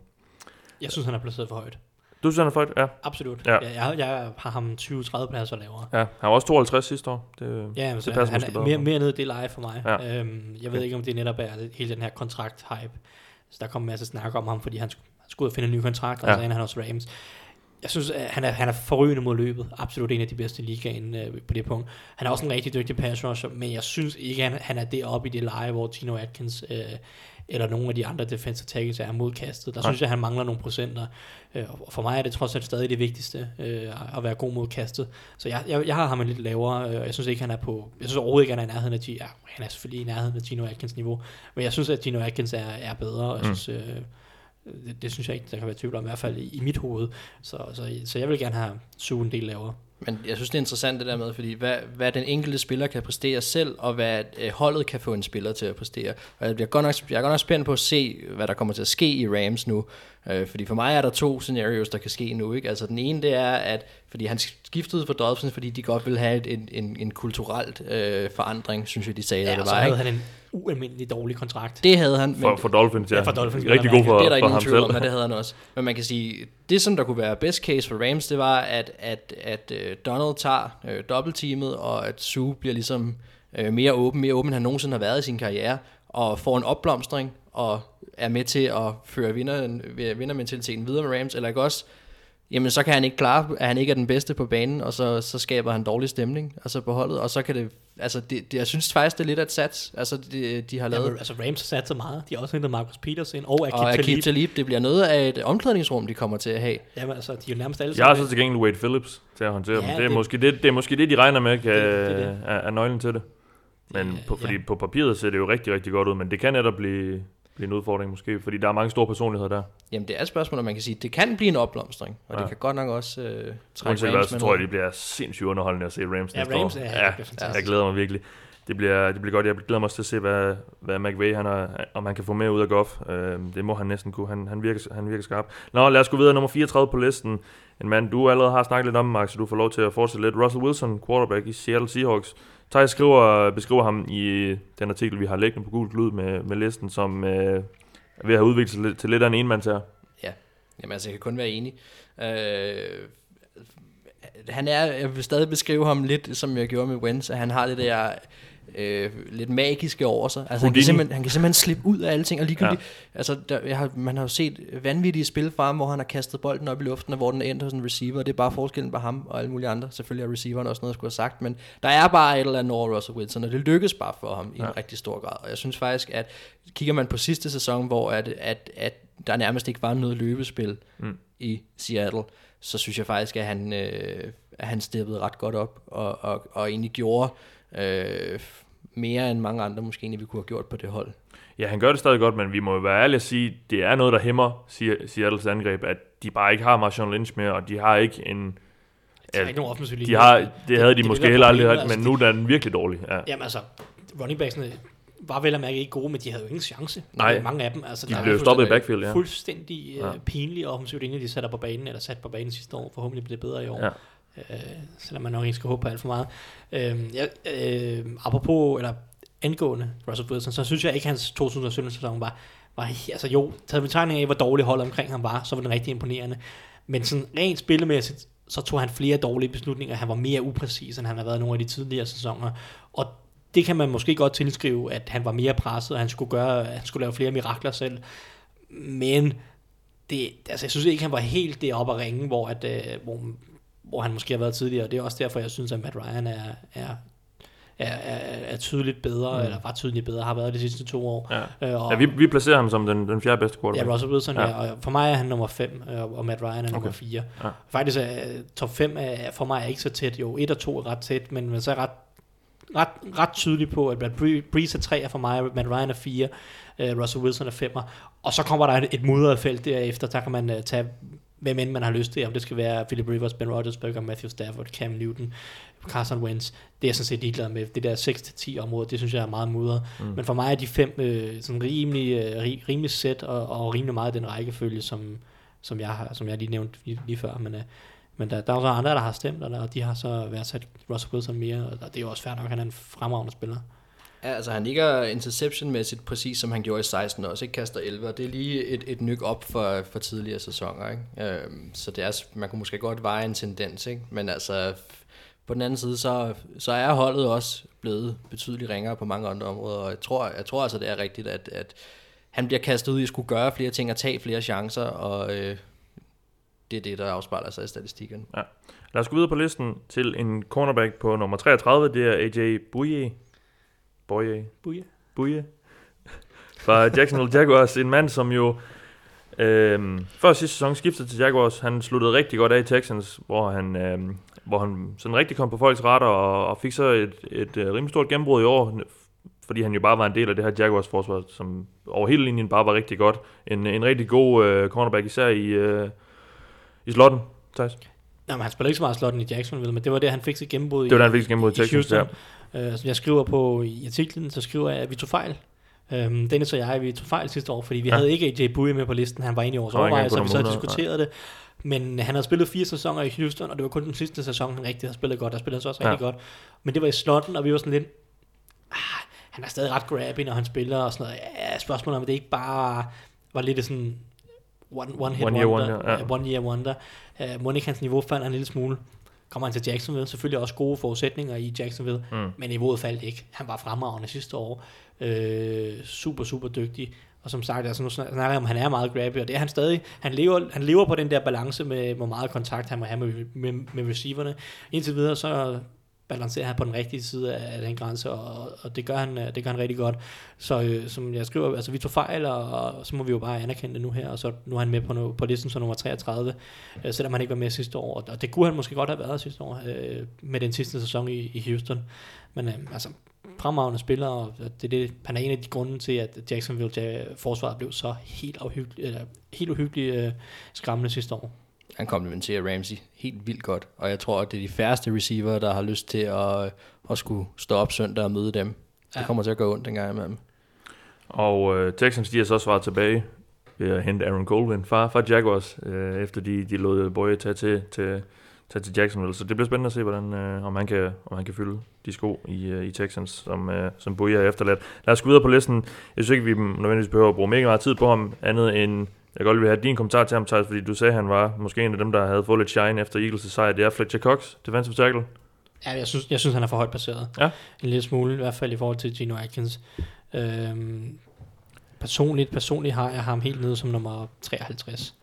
Jeg synes, han er placeret for højt. Du synes, han er flot? Ja. Absolut. Ja. Ja. Jeg, jeg, har ham 20-30 pladser lavere. ja. Han var også 52 sidste år. Det, Ja, men det passer han måske er bedre. mere, mere nede i det leje for mig. Ja. Øhm, jeg ved ikke, om det netop er hele den her kontrakt-hype. Så der kom en masse snak om ham, fordi han skulle, han skulle ud og finde en ny kontrakt, og Ja. så endte han hos Rams. Jeg synes, at han er, han er forrygende mod løbet. Absolut en af de bedste i ligaen øh, på det punkt. Han er også en rigtig dygtig pass rusher, men jeg synes ikke, han, han er deroppe i det leje, hvor Tino Atkins øh, eller nogle af de andre defensive tackles er mod kastet. Der Nej. synes jeg, han mangler nogle procenter. Øh, og for mig er det trods alt stadig det vigtigste, øh, at være god mod kastet. Så jeg, jeg, jeg har ham en lidt lavere, øh, jeg synes ikke, han er på, jeg synes overhovedet ikke, han er i nærheden af, ja, han er selvfølgelig i nærheden af Gino Atkins niveau, men jeg synes, at Gino Atkins er, er bedre, og jeg Mm. synes, øh, det, det, synes jeg ikke, der kan være tvivl om, i hvert fald i, i mit hoved. Så, så, så jeg vil gerne have Sue en del lavere. Men jeg synes, det er interessant det der med, fordi hvad, hvad den enkelte spiller kan præstere selv, og hvad øh, holdet kan få en spiller til at præstere. Og jeg, bliver godt nok, jeg er godt nok spændt på at se, hvad der kommer til at ske i Rams nu. Øh, fordi for mig er der to scenarios, der kan ske nu. Ikke? Altså den ene, det er, at fordi han skiftede for Dolphins, fordi de godt vil have et, en, en, en kulturelt øh, forandring, synes jeg, de sagde, Ja, det så var. havde Ikke? han en ualmindelig dårlig kontrakt. Det havde han. for, for Dolphins, ja. Ja, for Dolphins, Rigtig god for, det er der ikke for nogen ham tvivl om, selv. at det havde han også. Men man kan sige, det som der kunne være best case for Rams, det var, at, at, at uh, Donald tager uh, dobbeltteamet, og at Sue bliver ligesom uh, mere åben, mere åben, end han nogensinde har været i sin karriere, og får en opblomstring, og er med til at føre vinder, vindermentaliteten videre med Rams, eller ikke også, jamen så kan han ikke klare, at han ikke er den bedste på banen, og så, så skaber han dårlig stemning altså på holdet, og så kan det, altså det, det jeg synes faktisk, det er lidt af et sats, altså de, de har lavet, men, altså Rams har sat så meget. De har også hentet Marcus Peters ind, og Akib og Talib. Akib Talib, det bliver noget af et omklædningsrum, de kommer til at have. Jamen altså, de er jo nærmest alle Jeg har så til gengæld Wade Phillips til at håndtere Ja, dem. Det er, det- måske det, det er måske det, de regner med kan, Det- det er det. er, er nøglen til det. Men på, fordi ja. på papiret ser det jo rigtig, rigtig godt ud, men det kan netop blive, blive en udfordring måske, fordi der er mange store personligheder der. Jamen, det er et spørgsmål, om man kan sige, det kan blive en opblomstring, og ja. Ja. det kan godt nok også øh, trække Uanset hvad, Rams så tror jeg, de bliver sindssygt underholdende at se Rams Ja, næste Rams år. er- ja, bliver jeg glæder mig virkelig. Det bliver, det bliver godt. Jeg glæder mig også til at se, hvad, hvad McVay, han er, om han kan få mere ud af Goff. Øh, det må han næsten kunne. Han, han, virker, han virker skarp. Nå, lad os gå videre. Nummer 34 på listen. En mand, du allerede har snakket lidt om, Mark, så du får lov til at fortsætte lidt. Russell Wilson, quarterback i Seattle Seahawks. Thijs skriver, beskriver ham i den artikel, vi har liggende på Gul Glud med, med listen, som øh, er ved at have udviklet sig lidt, til lidt af en enmands Ja, Jamen, altså, jeg kan kun være enig. Øh, han er, jeg vil stadig beskrive ham lidt, som jeg gjorde med Wentz, at han har det der øh, lidt magiske over sig. Altså, han kan, simpelthen, han kan simpelthen slippe ud af alle ting, og ligegyldigt, ja. altså, der, jeg har, man har jo set vanvittige spil fra ham, hvor han har kastet bolden op i luften, og hvor den er endt hos en receiver, det er bare forskellen på ham og alle mulige andre. Selvfølgelig er receiveren også noget, jeg skulle have sagt, men der er bare et eller andet over Russell Wilson, og det lykkes bare for ham i Ja. en rigtig stor grad. Og jeg synes faktisk, at kigger man på sidste sæson, hvor at, at, at der nærmest ikke var noget løbespil Mm. i Seattle, så synes jeg faktisk, at han, øh, at han steppede ret godt op, og, og, og egentlig gjorde øh, mere end mange andre måske egentlig vi kunne have gjort på det hold. Ja, han gør det stadig godt, men vi må jo være ærlige at sige, det er noget, der hæmmer Se- Seattles angreb, at de bare ikke har Marshawn Lynch mere, og de har ikke en... Der er ikke nogen offensiv De har, det, havde de det måske det, er heller aldrig haft, men altså, nu er den virkelig dårlig. Ja. Jamen altså, running backsene var vel at mærke ikke gode, men de havde jo ingen chance. Nej, mange af dem. Altså, de der er blev stoppet i fuldstændig- backfield, ja. Fuldstændig Ja. ja. pinlige offensivt linje, de sætter på banen, eller sat på banen sidste år. Forhåbentlig bliver det bedre i år. Ja. Øh, selvom man nok ikke skal håbe på alt for meget. Øh, øh, apropos, eller angående Russell Wilson, så synes jeg ikke, at hans 2017-sæson var, var, altså jo, taget betegning af, hvor dårlig hold omkring ham var, så var den rigtig imponerende. Men sådan rent spillemæssigt, så tog han flere dårlige beslutninger. Han var mere upræcis, end han har været nogle af de tidligere sæsoner. Og det kan man måske godt tilskrive, at han var mere presset, og han skulle, gøre, han skulle lave flere mirakler selv. Men det, altså, jeg synes ikke, han var helt deroppe at ringe, hvor, at, øh, hvor, hvor han måske har været tidligere. Det er også derfor, jeg synes, at Matt Ryan er, er, er, er, er tydeligt bedre, mm. eller var tydeligt bedre, har været de sidste to år. Ja. Øh, og, Ja, vi, vi placerer ham som den, den fjerde bedste Ja, quarterback. Russell Wilson, Ja. ja. og for mig er han nummer 5, og Matt Ryan er nummer Okay. 4. Ja. Faktisk er top 5 er for mig er ikke så tæt. Jo, 1 og 2 er ret tæt, men, men så er ret, ret, ret tydelig på, at Breeze er 3 er for mig, Matt Ryan er 4, uh, Russell Wilson er 5. Og så kommer der et, et mudret felt derefter, der kan man uh, tage hvem end man har lyst til, om det skal være Philip Rivers, Ben Roethlisberger, Matthew Stafford, Cam Newton, Carson Wentz. Det er jeg sådan set ligeglad med. Det der 6-10 område, det synes jeg er meget mudret. Mm. Men for mig er de fem øh, sådan rimelig, øh, ri- rimelig sæt og, og rimelig meget den rækkefølge, som, som, jeg, har, som jeg lige nævnte lige, lige før. Men, øh, men der, der er jo så andre, der har stemt, og, der, og de har så værdsat Russell Wilson mere, og det er jo også fair nok, at han er en fremragende spiller. Ja, altså han ligger interceptionmæssigt præcis som han gjorde i 16 også, ikke kaster 11, og det er lige et, et nyk op for, for tidligere sæsoner, ikke? Øhm, så det er, man kunne måske godt veje en tendens, ikke? Men altså, på den anden side, så, så er holdet også blevet betydeligt ringere på mange andre områder, og jeg tror, jeg tror altså, det er rigtigt, at, at han bliver kastet ud i at skulle gøre flere ting og tage flere chancer, og øh, det er det, der afspejler sig i statistikken. Lad os gå videre på listen til en cornerback på nummer 33. Det er AJ Bouye. Bouye. Buja. Bouye. Fra Jacksonville Jaguars. En mand, som jo øhm, før sidste sæson skiftede til Jaguars. Han sluttede rigtig godt af i Texans, hvor han, øhm, hvor han sådan rigtig kom på folks retter og, og fik så et, et, et rimelig stort gennembrud i år, fordi han jo bare var en del af det her Jaguars forsvar, som over hele linjen bare var rigtig godt. En, en rigtig god øh, cornerback, især i, øh, i slotten, Thijs. Nå, men han spiller ikke så meget slotten i Jacksonville, men det var det, han fik sit gennembrud i, Det var da han fik sit gennembrud i i Texans, Houston. Øh, som jeg skriver på i artiklen, så skriver jeg, at vi tog fejl. Øhm, Dennis og jeg, vi tog fejl sidste år, fordi vi Ja. havde ikke AJ Bouye med på listen. Han var inde i vores på og vi så nummer 100, diskuterede det. Men han havde spillet fire sæsoner i Houston, og det var kun den sidste sæson, han rigtig havde spillet godt. Der spillede han så også Ja. rigtig godt. Men det var i slotten, og vi var sådan lidt... Ah, han er stadig ret grabby, når han spiller og sådan noget. Ja, spørgsmålet om det ikke bare var lidt sådan one, one hit One year wonder. wonder, ja. One year wonder. Uh, Monik hans niveau faldt en lille smule. Kommer han til Jacksonville, selvfølgelig også gode forudsætninger i Jacksonville, Mm. men niveauet faldt ikke. Han var fremragende sidste år. Øh, super, super dygtig. Og som sagt, altså nu snakker jeg om, at han er meget grabby, og det er han stadig. Han lever, han lever på den der balance med, hvor meget kontakt han må have med, med, med receiverne. Indtil videre, så balancerer han på den rigtige side af den grænse, og, og det, gør han, øh, det gør han rigtig godt. Så øh, som jeg skriver, altså vi tog fejl, og, og så må vi jo bare anerkende det nu her, og så nu er han med på, no, på listen som nummer 33, øh, selvom han ikke var med sidste år, og det kunne han måske godt have været sidste år, øh, med den sidste sæson i, i Houston. Men øh, altså, fremragende spiller, og det er det, han er en af de grunde til, at Jacksonville forsvaret blev så helt, uhyggelig, eller, helt uhyggeligt øh, skræmmende sidste år. Han komplementerer Ramsey helt vildt godt, og jeg tror, at det er de færreste receiver, der har lyst til at, at skulle stå op søndag og møde dem. Det Ja. kommer til at gå ondt dengang imellem. Og øh, Texans, de har så svaret tilbage ved at hente Aaron Goldwyn fra, fra Jaguars, øh, efter de, de lod Boye tage til, til, tage til Jacksonville. Så det bliver spændende at se, hvordan, øh, om, han kan, om han kan fylde de sko i, øh, i Texans, som, øh, som Boye har efterladt. Lad os gå videre på listen. Jeg synes ikke, vi nødvendigvis behøver at bruge mega meget tid på ham, andet end jeg kan godt vil have din kommentar til ham, Thijs, fordi du sagde, at han var måske en af dem, der havde fået lidt shine efter Eagles' sejr. Det er Fletcher Cox, defensive tackle. Ja, jeg synes, jeg synes han er for højt placeret. Ja. En lille smule, i hvert fald i forhold til Gino Atkins. Øhm, personligt, personligt har jeg ham helt nede som nummer 53.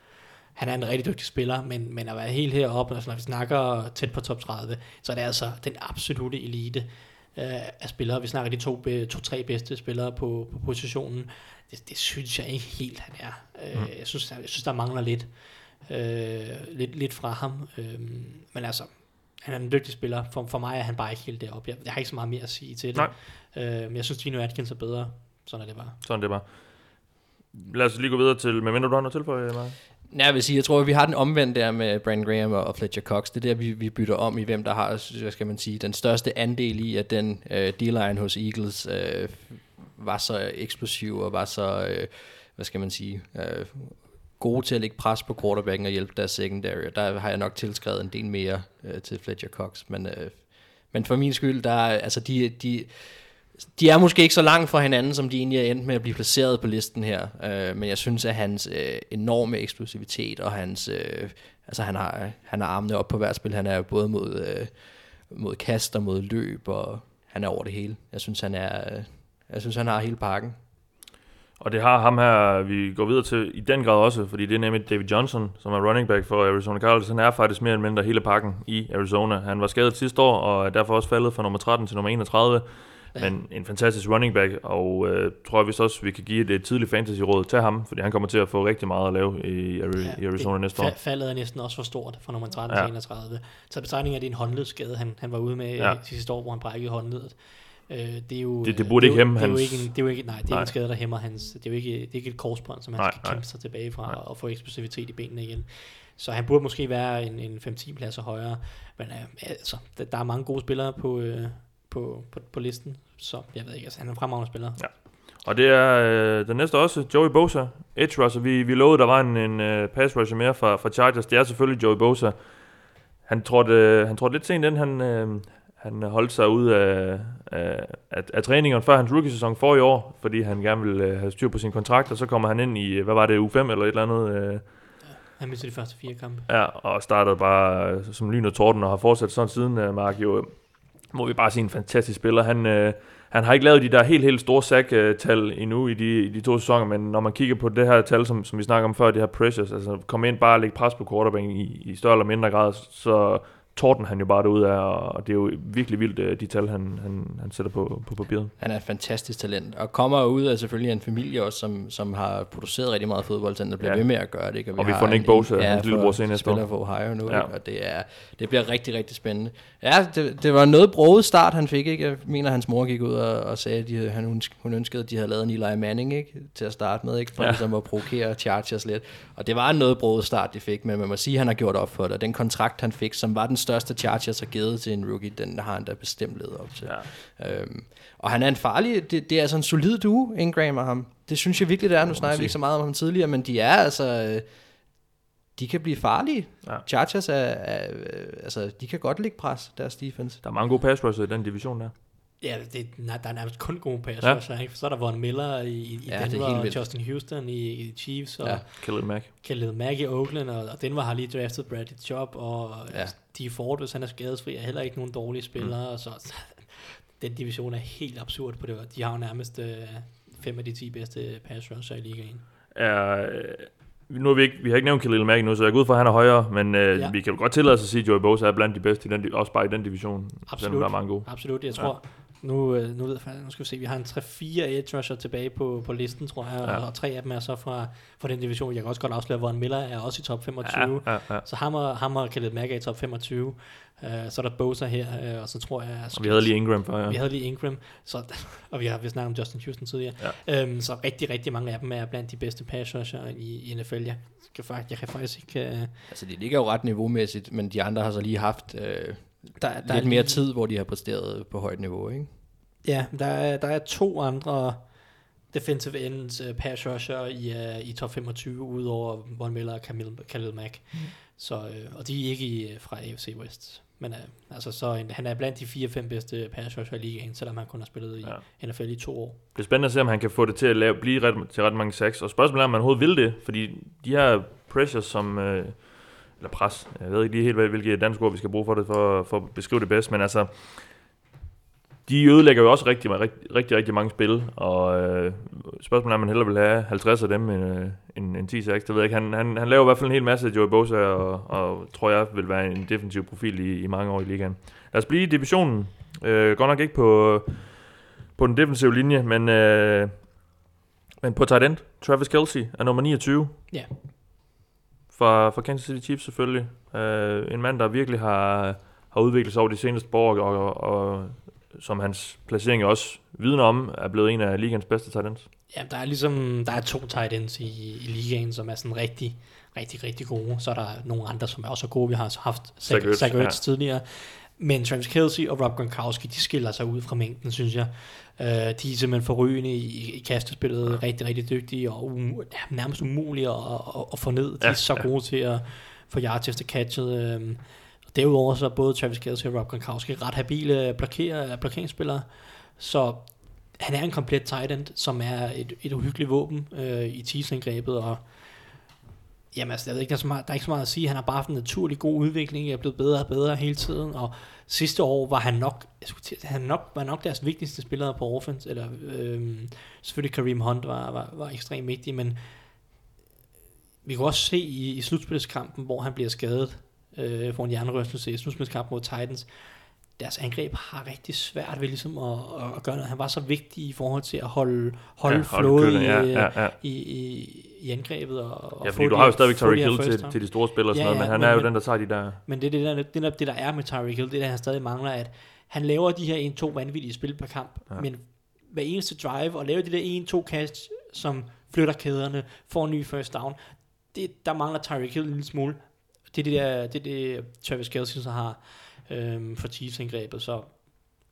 Han er en rigtig dygtig spiller, men, men at være helt heroppe, når vi snakker tæt på top 30, så er det altså den absolute elite øh, af spillere. Vi snakker de to, be- to-tre bedste spillere på, på positionen. Det, det synes jeg ikke helt, han er. Øh, Mm. jeg, synes, jeg, jeg synes, der mangler lidt, øh, lidt, lidt fra ham. Øh, men altså, han er en dygtig spiller. For, for mig er han bare ikke helt deroppe. Jeg, jeg har ikke så meget mere at sige til det. Nej. Øh, men jeg synes, Gino Atkins er bedre. Sådan er det bare. Sådan det var. Lad os lige gå videre til, medmindre du har noget tilføje, Mark. Ja, jeg vil sige, jeg tror, at vi har den omvendt der med Brandon Graham og Fletcher Cox. Det er der, vi, vi bytter om i, hvem der har, hvad skal man sige, den største andel i, at den øh, D-line hos Eagles øh, var så eksplosiv og var så, øh, hvad skal man sige, øh, gode til at lægge pres på quarterbacken og hjælpe deres secondary. Der har jeg nok tilskrevet en del mere øh, til Fletcher Cox. Men, øh, men for min skyld, der altså de, de, de er måske ikke så langt fra hinanden, som de egentlig er endt med at blive placeret på listen her. Øh, men jeg synes, at hans øh, enorme eksplosivitet og hans... Øh, altså han har, han har armene op på hvert spil. Han er både mod, øh, mod kast og mod løb, og han er over det hele. Jeg synes, han er... Øh, jeg synes, han har hele pakken. Og det har ham her, vi går videre til i den grad også, fordi det er nemlig David Johnson, som er running back for Arizona Cardinals. Han er faktisk mere eller mindre hele pakken i Arizona. Han var skadet sidste år, og er derfor også faldet fra nummer 13 til nummer 31. Ja. Men en fantastisk running back, og øh, tror jeg vist også, vi kan give et, tidligt fantasy-råd til ham, fordi han kommer til at få rigtig meget at lave i, Ari- i Arizona det, næste år. fa- Faldet er næsten også for stort fra nummer 13 Ja. til 31. Så betragtning af, at det er en håndledsskade, han, han var ude med Ja. ja. sidste år, hvor han brækkede håndledet. Øh, det, er jo, Det- det burde er ikke hæmme det er jo hans- ikke en, det er jo ikke, nej, det er Nej. en skade, der hæmmer hans. Det er jo ikke, det er ikke et korsbånd, som han Nej, skal nej. kæmpe sig tilbage fra Nej. og få eksplosivitet i benene igen. Så han burde måske være en, en 5-10 pladser højere. Men øh, altså, der, der er mange gode spillere på, øh, på, på, på listen, så jeg ved ikke, altså, han er en fremragende spiller. Ja. Og det er øh, den næste også, Joey Bosa, edge rusher. Vi, vi lovede, der var en, en uh, pass rusher mere fra, fra Chargers. Det er selvfølgelig Joey Bosa. Han trådte, øh, han trådte lidt sent ind. Han, øh, han holdt sig ud af, af, af, af træningerne før hans rookie-sæson for i år, fordi han gerne ville øh, have styr på sin kontrakt, og så kommer han ind i, hvad var det, U5 eller et eller andet, øh, Han mistede de første fire kampe. Ja, og startede bare øh, som lyn og torden og har fortsat sådan siden, Mark. Jo, må vi bare sige en fantastisk spiller. Han, øh, han har ikke lavet de der helt, helt store sack-tal endnu i de, i de to sæsoner, men når man kigger på det her tal, som, som vi snakker om før, det her pressures, altså komme ind bare og lægge pres på quarterbacken i, i større eller mindre grad, så torden han jo bare ud af, og det er jo virkelig vildt, øh, de tal, han, han, han sætter på, på papiret. Han er et fantastisk talent, og kommer ud af selvfølgelig en familie også, som, som har produceret rigtig meget fodbold, og bliver Ja. ved med at gøre det. Ikke? Og vi har får Nick Bosa, ja, hans lillebror, senere næste år. spiller for Ohio nu, Ja. og det, er, det bliver rigtig, rigtig spændende. Ja, det, det var en noget broget start, han fik. Ikke? Jeg mener, hans mor gik ud og, og sagde, at de, han, hun ønskede, at de havde lavet en Eli Manning ikke? til at starte med, ikke? for Ja. ligesom at provokere Chargers lidt. Og det var en noget broget start, de fik, men man må sige, at han har gjort op for det. Og den kontrakt, han fik, som var den største Chargers har givet til en rookie, den har han da bestemt levet op til. Ja. Øhm, og han er en farlig, det, det er altså en solid duo, Ingram og ham. Det synes jeg virkelig, det er. Nu snakker vi ikke så meget om ham tidligere, men de er altså, øh, de kan blive farlige. Ja. Chargers er, er, øh, altså, de kan godt lægge pres, deres defense. Der er mange gode pass i den division der. Ja, det, nej, der er nærmest kun gode pass Ja. ja. ikke? Så er der Von Miller i, i Ja, er Denver, og. Justin Houston i, i Chiefs, og Ja. ja. Khalil Mack. Khalil Mack i Oakland, og, og Denver har lige draftet Bradley Chubb, og Ja. ja. Steve Ford, hvis han er skadesfri, er heller ikke nogen dårlige spillere, mm. og så den division er helt absurd på det. De har jo nærmest øh, fem af de 10 bedste pass rusher i ligaen. er... Øh, nu har vi ikke, vi har ikke nævnt Khalil Mack nu, så jeg går ud fra, at han er højere, men øh, ja. Ja. vi kan jo godt tillade os at sige, at Joey Bosa er blandt de bedste, i den, også bare i den division, Absolut. selvom der er mange gode. Absolut, jeg tror, nu, øh, nu, ved jeg, nu skal vi se, vi har en 3-4 edge rusher tilbage på, på listen, tror jeg, Ja. og tre af dem er så fra, fra den division. Jeg kan også godt afsløre, hvor en Miller er også i top 25. Ja, ja, ja. Så ham og, ham og Khaled Mack er i top 25. Uh, så er der Bosa her, uh, og så tror jeg... Og vi havde lige Ingram før, ja. Vi havde lige Ingram, så, og vi har vi snakket om Justin Houston tidligere. Ja. Um, så rigtig, rigtig mange af dem er blandt de bedste pass rusher i, i NFL. Jeg kan, faktisk, jeg kan faktisk ikke... Uh, Altså, de ligger jo ret niveaumæssigt, men de andre har så lige haft øh, der, der lidt er mere lige- tid, hvor de har præsteret på højt niveau, ikke? Ja, der er, der er to andre defensive ends uh, pass rusher i, uh, i top 25, udover Von Miller og Khalil, Khalil Mack. Mm. Så, uh, og de er ikke i, uh, fra AFC West. Men uh, altså, så en, han er blandt de 4-5 bedste pass rusher i ligaen, selvom han kun har spillet i Ja. NFL i to år. Det er spændende at se, om han kan få det til at lave, blive ret, til ret mange sacks. Og spørgsmålet er, om man overhovedet vil det, fordi de her pressures som... Øh, eller pres. Jeg ved ikke lige helt, hvilke danske ord vi skal bruge for det, for, for at beskrive det bedst, men altså, de ødelægger jo også rigtig, rigtig, rigtig, rigtig mange spil, og øh, spørgsmålet er, om man hellere vil have 50 af dem end, øh, end, end 10 sacks, det ved jeg ikke. Han, han, han laver i hvert fald en hel masse Joey Bosa, og, og tror jeg vil være en defensiv profil i, i mange år i ligaen. Lad os blive i divisionen. Øh, godt nok ikke på, på den defensive linje, men, øh, men på tight end. Travis Kelsey er nummer 29. Ja. Fra, fra Kansas City Chiefs selvfølgelig. Øh, en mand, der virkelig har, har udviklet sig over de seneste par år, og, og, som hans placering også vidner om, er blevet en af ligens bedste tight ends. Ja, der er ligesom, der er to tight ends i, i ligaen, som er sådan rigtig, rigtig, rigtig gode. Så er der nogle andre, som er også gode. Vi har haft Zach Ertz, ja. Tidligere. Men Travis Kelsey og Rob Gronkowski, de skiller sig ud fra mængden, synes jeg. Uh, de er simpelthen forrygende i, i kastespillet, ja. rigtig, rigtig dygtige og um, ja, nærmest umulige at, at, at få ned. De er Ja, så ja. gode til at få yards efter catchet. Um, derudover så er både Travis Kelsey og Rob Gronkowski ret habile blokerer, blokeringsspillere, så han er en komplet tight end, som er et, et uhyggeligt våben øh, i teasingrebet, og jamen altså, jeg ved ikke, der, er så meget, der er ikke så meget at sige. Han har bare haft en naturlig god udvikling, er blevet bedre og bedre hele tiden, og sidste år var han nok, jeg skulle til, han nok, var nok deres vigtigste spillere på offense, eller øhm, selvfølgelig Kareem Hunt var, var, var ekstremt vigtig, men vi kunne også se i, i slutspilskampen, hvor han bliver skadet, øh, for en hjernerystelse i slutspilskampen mod Titans, deres angreb har rigtig svært ved ligesom at, at gøre noget. Han var så vigtig i forhold til at holde, holde Ja, kølende, ja, ja, ja. i, i, i angrebet. Og, og Ja, fordi du har jo stadigvæk Tyreek Hill til, til de store spillere og sådan noget, men ja, han men- er jo men- den, der tager de der... Men det er det, der, det, der, det der er med Tyreek Hill, det der han stadig mangler, at han laver de her 1-2 vanvittige spil per kamp, Ja. men hver eneste drive, og laver de der 1-2 kast, som flytter kæderne, får en ny first down, det, der mangler Tyreek Hill en lille smule. Det er det, der, det, er det Travis Kelce så har øhm, for Chiefs-angrebet, så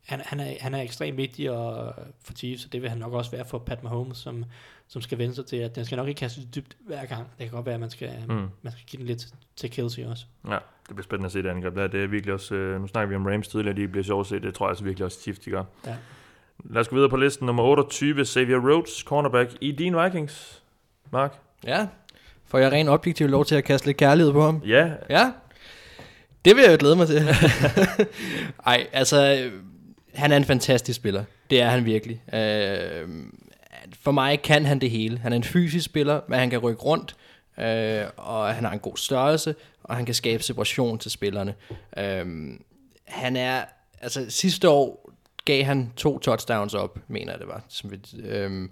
han, han, er, han er ekstremt vigtig og, for Chiefs, og det vil han nok også være for Pat Mahomes, som, som skal vende sig til, at den skal nok ikke kaste dybt hver gang. Det kan godt være, at man skal, Mm. man skal give den lidt til Kelsey også. Ja, det bliver spændende at se det angreb. der. Det er virkelig også, øh, nu snakker vi om Rams tidligere, de bliver sjovt at se. Det tror jeg altså virkelig også Chiefs, de gør. Ja. Lad os gå videre på listen. Nummer 28, Xavier Rhodes, cornerback i din Vikings. Mark? Ja. Får jeg rent objektivt lov til at kaste lidt kærlighed på ham? Ja, Ja. Det vil jeg jo glæde mig til. Ej, altså, øh, han er en fantastisk spiller. Det er han virkelig. Øh, for mig kan han det hele. Han er en fysisk spiller, men han kan rykke rundt, øh, og han har en god størrelse, og han kan skabe separation til spillerne. Øh, han er, altså sidste år gav han to touchdowns op, mener jeg det var. Som vi, øh,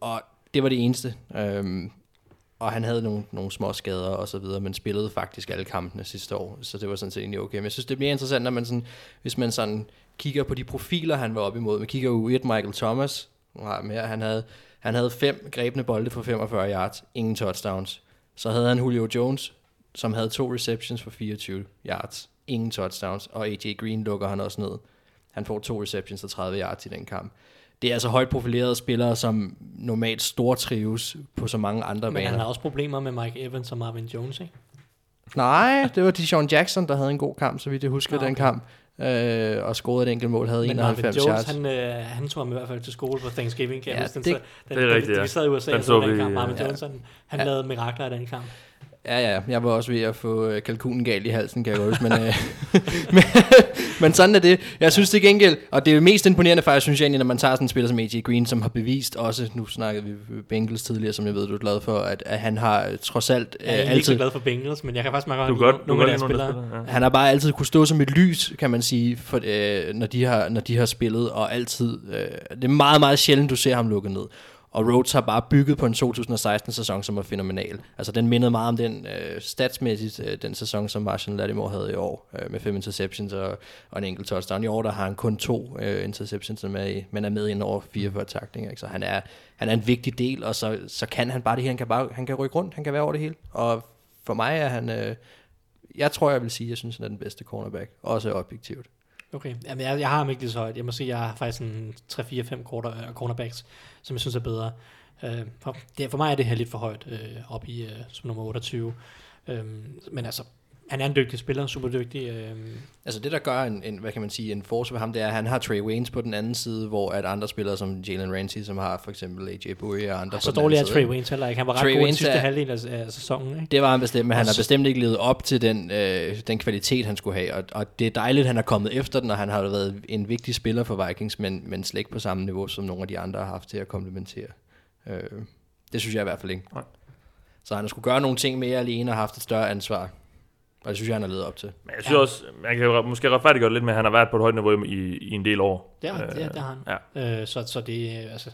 og det var det eneste. Øh, og han havde nogle, nogle små skader og så videre, men spillede faktisk alle kampene sidste år, så det var sådan set egentlig okay. Men jeg synes, det bliver interessant, når man sådan, hvis man sådan kigger på de profiler, han var op imod. Man kigger jo et Michael Thomas, ham her, han havde, han havde fem grebne bolde for 45 yards, ingen touchdowns. Så havde han Julio Jones, som havde to receptions for 24 yards, ingen touchdowns, og AJ Green lukker han også ned. Han får to receptions og 30 yards i den kamp. Det er altså højt profilerede spillere, som normalt stortrives på så mange andre Men baner. han har også problemer med Mike Evans og Marvin Jones, ikke? Nej, det var Deshaun Jackson, der havde en god kamp, så vidt jeg husker Nå, okay. den kamp. Øh, og scorede et enkelt mål, havde Men Marvin 91 Jones, yards. han, øh, han tog ham i hvert fald til skole på Thanksgiving. Kan Ja, jeg huske, den, det- så- den, det er rigtigt, ja. vi sad i USA Den så så den vi, kamp. Marvin ja. Jones, han, han Ja. lavede mirakler i den kamp. Ja, ja, jeg var også ved at få øh, kalkunen galt i halsen, kan jeg godt huske, men, øh, men, men sådan er det. Jeg synes det gengæld, og det er mest imponerende faktisk, synes jeg egentlig, når man tager sådan en spiller som AJ Green, som har bevist også, nu snakkede vi Bengals tidligere, som jeg ved, du er glad for, at, at han har øh, trods alt øh, Jeg er ikke så altid, glad for Bengals, men jeg kan faktisk meget godt lide nogle af deres spillere. spiller. Ja. han har bare altid kunne stå som et lys, kan man sige, for, øh, når, de har, når de har spillet, og altid, øh, det er meget, meget sjældent, du ser ham lukke ned. Og Rhodes har bare bygget på en 2016-sæson, som var fænomenal. Altså, den mindede meget om den øh, statsmæssigt, øh, den sæson, som Marshall Lattimore havde i år, øh, med fem interceptions og, og en enkelt touchdown. I år, der har han kun to øh, interceptions, som er i, men er med ind over 44 taklinger. Så han er, han er en vigtig del, og så, så kan han bare det her. Han kan, bare, han kan rykke rundt, han kan være over det hele. Og for mig er han... Øh, jeg tror, jeg vil sige, at jeg synes, han er den bedste cornerback. Også objektivt. Okay, Jamen, jeg, jeg har ham ikke lige så højt. Jeg må sige, jeg har faktisk en 3-4-5 quarter, uh, cornerbacks, som jeg synes er bedre. Uh, for, det, for mig er det her lidt for højt uh, op i uh, som nummer 28. Um, øhm, men altså, han er en dygtig spiller, super dygtig. Uh, Altså det, der gør en, en hvad kan man sige, en forsvar for ham, det er, at han har Trey Waynes på den anden side, hvor at andre spillere som Jalen Ramsey, som har for eksempel AJ Bowie og andre så på den dårlig er Trey. Waynes heller ikke. Han var ret Trey god i den sidste er- halvdel af, af sæsonen. Ikke? Det var han bestemt, men han Og har så- bestemt ikke levet op til den, øh, den kvalitet, han skulle have. Og, og det er dejligt, at han er kommet efter den, og han har været en vigtig spiller for Vikings, men, men slet ikke på samme niveau, som nogle af de andre har haft til at komplementere. Øh, det synes jeg i hvert fald ikke. Nej. Så han har skulle gøre nogle ting mere alene og haft et større ansvar. Og det synes jeg, han har levet op til. Men jeg synes ja. også, man kan måske retfærdiggøre det lidt med, at han har været på et højt niveau i, i en del år. Det, er, Øh, det, det har han. Ja. Øh, så, så det, er, altså,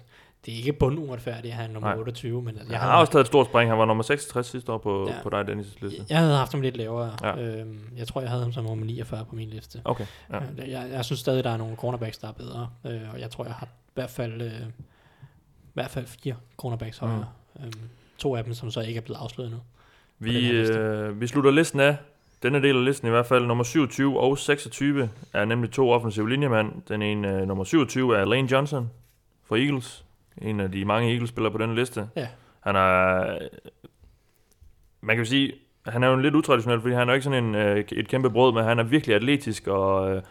det er ikke bunduretfærdigt, at han er nummer Nej. 28. Men altså, Jeg jeg, han har også taget et stort spring. Han var nummer 66 sidste år på, Ja. på dig, Dennis' liste. jeg havde haft ham lidt lavere. Ja. Øhm, jeg tror, jeg havde ham som nummer 49 på min liste. Okay, ja. Ja. Jeg, jeg synes stadig, der er nogle cornerbacks, der er bedre. Øh, og jeg tror, jeg har i hvert fald, øh, i hvert fald fire cornerbacks Mm. højere. Øhm, to af dem, som så ikke er blevet afsløret nu. Vi, øh, vi slutter listen af. Denne del af listen i hvert fald, nummer 27 og 26, er nemlig to offensive linjemænd. Den ene, uh, nummer 27, er Lane Johnson fra Eagles. En af de mange Eagles-spillere på denne liste. Ja. Han er... Man kan jo sige, han er jo lidt utraditionel, fordi han er jo ikke sådan en, øh, et kæmpe brød, men han er virkelig atletisk og, øh,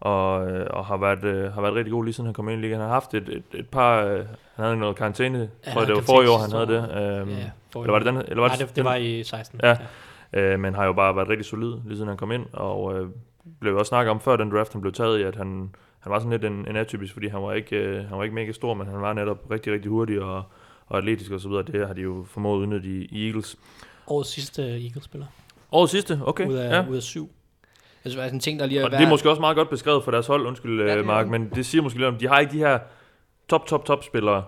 og, øh, og har, været, øh, har været rigtig god lige siden han kom ind i ligaen. Han har haft et, et, et par... Øh, han havde noget karantæne, Ja, tror jeg, det var forrige år, han havde det. Øhm, Ja, eller var det den? Eller var Nej, det, det var i 16. Ja. Øh, men har jo bare været rigtig solid, lige siden han kom ind, og øh, blev også snakket om før den draft, han blev taget i, at han, han var sådan lidt en, en atypisk, fordi han var, ikke, øh, han var ikke mega stor, men han var netop rigtig, rigtig hurtig og, og atletisk og så videre. Det har de jo formået at udnytte i, i Eagles. Årets sidste Eagles-spiller. Årets sidste, okay. Ud af, ja. ud af syv. Altså, sådan en ting, der lige er Og det er måske også meget godt beskrevet for deres hold, undskyld Ja, er Mark, men det siger måske lidt om, de har ikke de her top, top, top spillere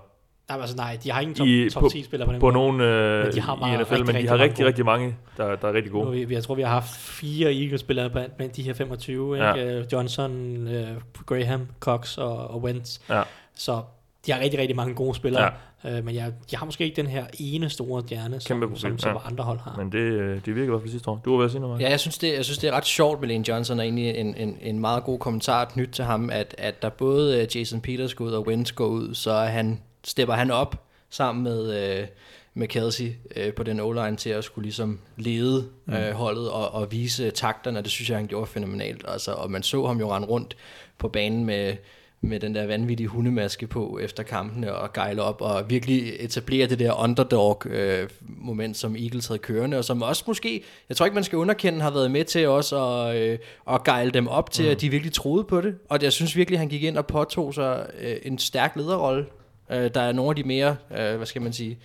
Nej, men altså nej, de har ingen top, I- top på- 10 spillere på den på måde. nogen øh, Men de har i bare NFL, rigtig, men de rigtig har mange rigtig, gode. rigtig mange, der, der er rigtig Nu, har gode. vi, jeg tror, vi har haft fire Eagles-spillere blandt, blandt de her 25. Ikke? Ja. Øh, Johnson, øh, Graham, Cox og, og Wentz. Ja. Så de har rigtig, rigtig mange gode spillere. Ja. Øh, men jeg, de har måske ikke den her ene store stjerne, som, Kæmpe som, som, ja. andre hold har. Men det, øh, det virker i hvert fald sidste år. Du var ved at sige noget, Mark? Ja, jeg synes, det, jeg synes, det er ret sjovt med Lane Johnson, og egentlig en, en, en meget god kommentar knyt til ham, at, at der både øh, Jason Peters går ud og Wentz går ud, så er han, stepper han op sammen med, øh, med Kelsey øh, på den o til at skulle ligesom lede øh, holdet og, og vise takterne, det synes jeg, han gjorde fænomenalt. Altså, og man så ham jo rende rundt på banen med, med den der vanvittige hundemaske på efter kampene og gejle op og virkelig etablere det der underdog-moment, som Eagles havde kørende, og som også måske, jeg tror ikke, man skal underkende, har været med til også at, øh, at gejle dem op til, mm. at de virkelig troede på det. Og jeg synes virkelig, han gik ind og påtog sig øh, en stærk lederrolle. Øh, der er nogle af de mere, øh, hvad skal man sige,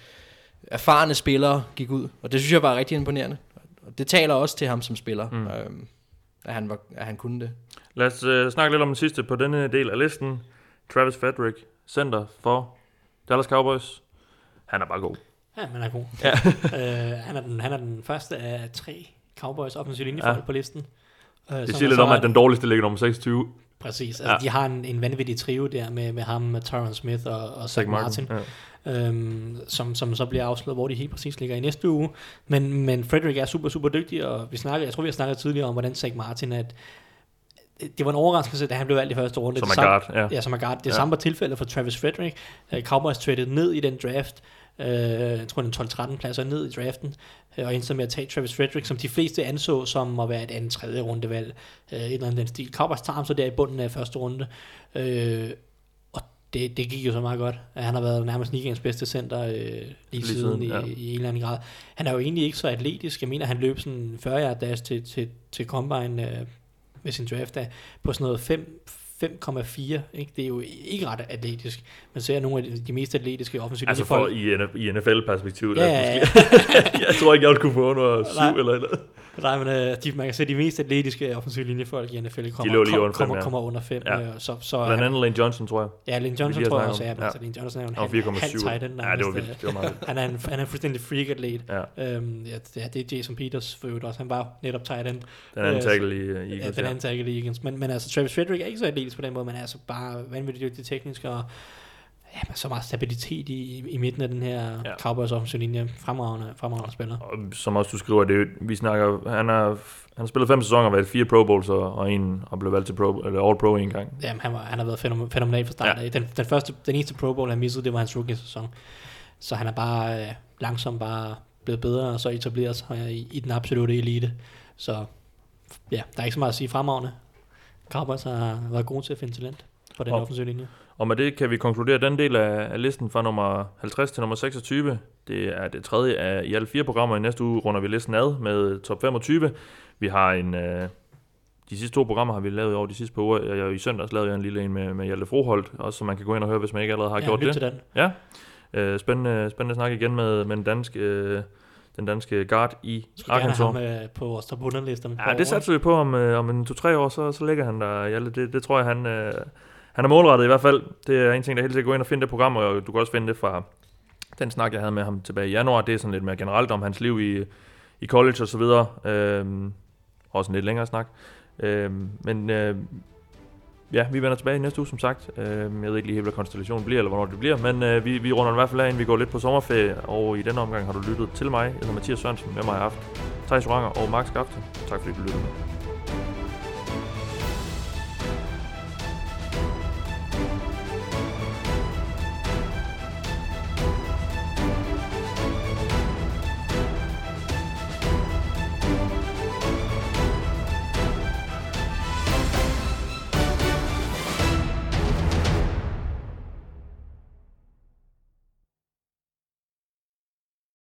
erfarne spillere gik ud, og det synes jeg var rigtig imponerende. Og det taler også til ham som spiller, mm. øh, at, han var, at han kunne det. Lad os øh, snakke lidt om den sidste på denne del af listen. Travis Frederick, center for Dallas Cowboys. Han er bare god. Ja, han er god. Ja. øh, han, er den, han er den første af tre Cowboys offensive linjefolk Ja. på listen. Øh, Det siger er lidt om, at den dårligste ligger nummer 26. Præcis. Altså, Ja. De har en, en vanvittig trio der med, med ham, med Tyron Smith og, og Zach Martin, Ja. øhm, som, som så bliver afsløret, hvor de helt præcis ligger i næste uge. Men, men Frederick er super, super dygtig, og vi snakker, jeg tror, vi har snakket tidligere om, hvordan Zach Martin, at det var en overraskelse, da han blev valgt i første runde. Som Det er samme- guard, ja. Ja, som guard. Det Ja. samme var tilfældet for Travis Frederick. Uh, Cowboys traded ned i den draft. Uh, jeg tror, den 12-13 pladser ned i draften. Uh, og endte med at tage Travis Frederick, som de fleste anså som at være et andet tredje rundevalg. Uh, et eller andet den stil. Cowboys tager ham så der i bunden af første runde. Uh, og det, det gik jo så meget godt. Han har været nærmest ligens bedste center uh, lige, lige siden, siden, i, ja. i en eller anden grad. Han er jo egentlig ikke så atletisk. Jeg mener, han løb sådan 40 yard dash til, til, til combine uh, med sin draft af, på sådan noget 5, 5,4. Ikke? Det er jo ikke ret atletisk. Man ser nogle af de, mest atletiske offensive Altså for i, NF- i NFL-perspektiv. Ja, ja, ja. jeg tror ikke, jeg ville kunne få under syv Nej. eller noget. Nej, men øh, de, man kan se, de mest atletiske offensive linjefolk i NFL kommer, lå lige kom, under fem, kommer, ja. kommer under 5. Ja. Ja. Så, så Blandt andet Lane Johnson, tror jeg. ja, Lane Johnson tror jeg også, ja. Altså, Lane Johnson er jo en halv, halv 4,7. tight end. Ja, det var vildt. Det var meget vildt. Han er en, han er en fuldstændig freak atlet. Ja. Øhm, ja, det, ja, det er Jason Peters for øvrigt også. Han var netop tight end. Den anden Øh, tackle i, Ja, Eagles. den Ja, anden tackle i Eagles. Men, men altså, Travis Frederick er ikke så atletisk på den måde, men er altså bare vanvittigt dygtig teknisk, og ja, så meget stabilitet i, i midten af den her Ja. Cowboys offensive linje. Fremragende, fremragende spiller. Og som også du skriver, det, vi snakker, han har, han har spillet fem sæsoner, været fire Pro Bowls og, og en og blev valgt til Pro, eller All Pro en gang. Jamen, han, var, han har været fænomen, fænomenal fra start Ja. Den, den, første, den eneste Pro Bowl, han missede, det var hans rookie-sæson. Så han er bare øh, langsomt bare blevet bedre, og så etableret sig i, i den absolute elite. Så ja, der er ikke så meget at sige fremragende. Cowboys har været gode til at finde talent på den Og- offensive linje. Og med det kan vi konkludere, den del af, af listen fra nummer 50 til nummer 26, det er det tredje af i alle fire programmer. I næste uge runder vi listen ad med top 25. Vi har en... Øh, de sidste to programmer har vi lavet over de sidste par uger. Jeg, I søndags lavede jeg en lille en med, med Hjalte Froholt, også så man kan gå ind og høre, hvis man ikke allerede har ja, gjort det. til den. Ja. Øh, spændende, spændende snak igen med, med den danske, øh, den danske guard i Arkansas. ham øh, på vores top 100 liste om et par Ja, det satser vi på om, øh, om en to-tre år, så, så ligger han der. Hjalte. Det, det tror jeg, han, øh, han er målrettet i hvert fald. Det er en ting, der helt sikkert gå ind og finde det program, og du kan også finde det fra den snak, jeg havde med ham tilbage i januar. Det er sådan lidt mere generelt om hans liv i, i college og så videre. Øhm, også en lidt længere snak. Øhm, men øh, ja, vi vender tilbage i næste uge, som sagt. Øhm, jeg ved ikke lige helt, hvad konstellationen bliver, eller hvornår det bliver, men øh, vi, vi runder i hvert fald af, inden vi går lidt på sommerferie, og i denne omgang har du lyttet til mig. Jeg hedder Mathias Sørensen, med mig i aften. Thijs Ranger og Max Skafte. Tak fordi du lyttede med.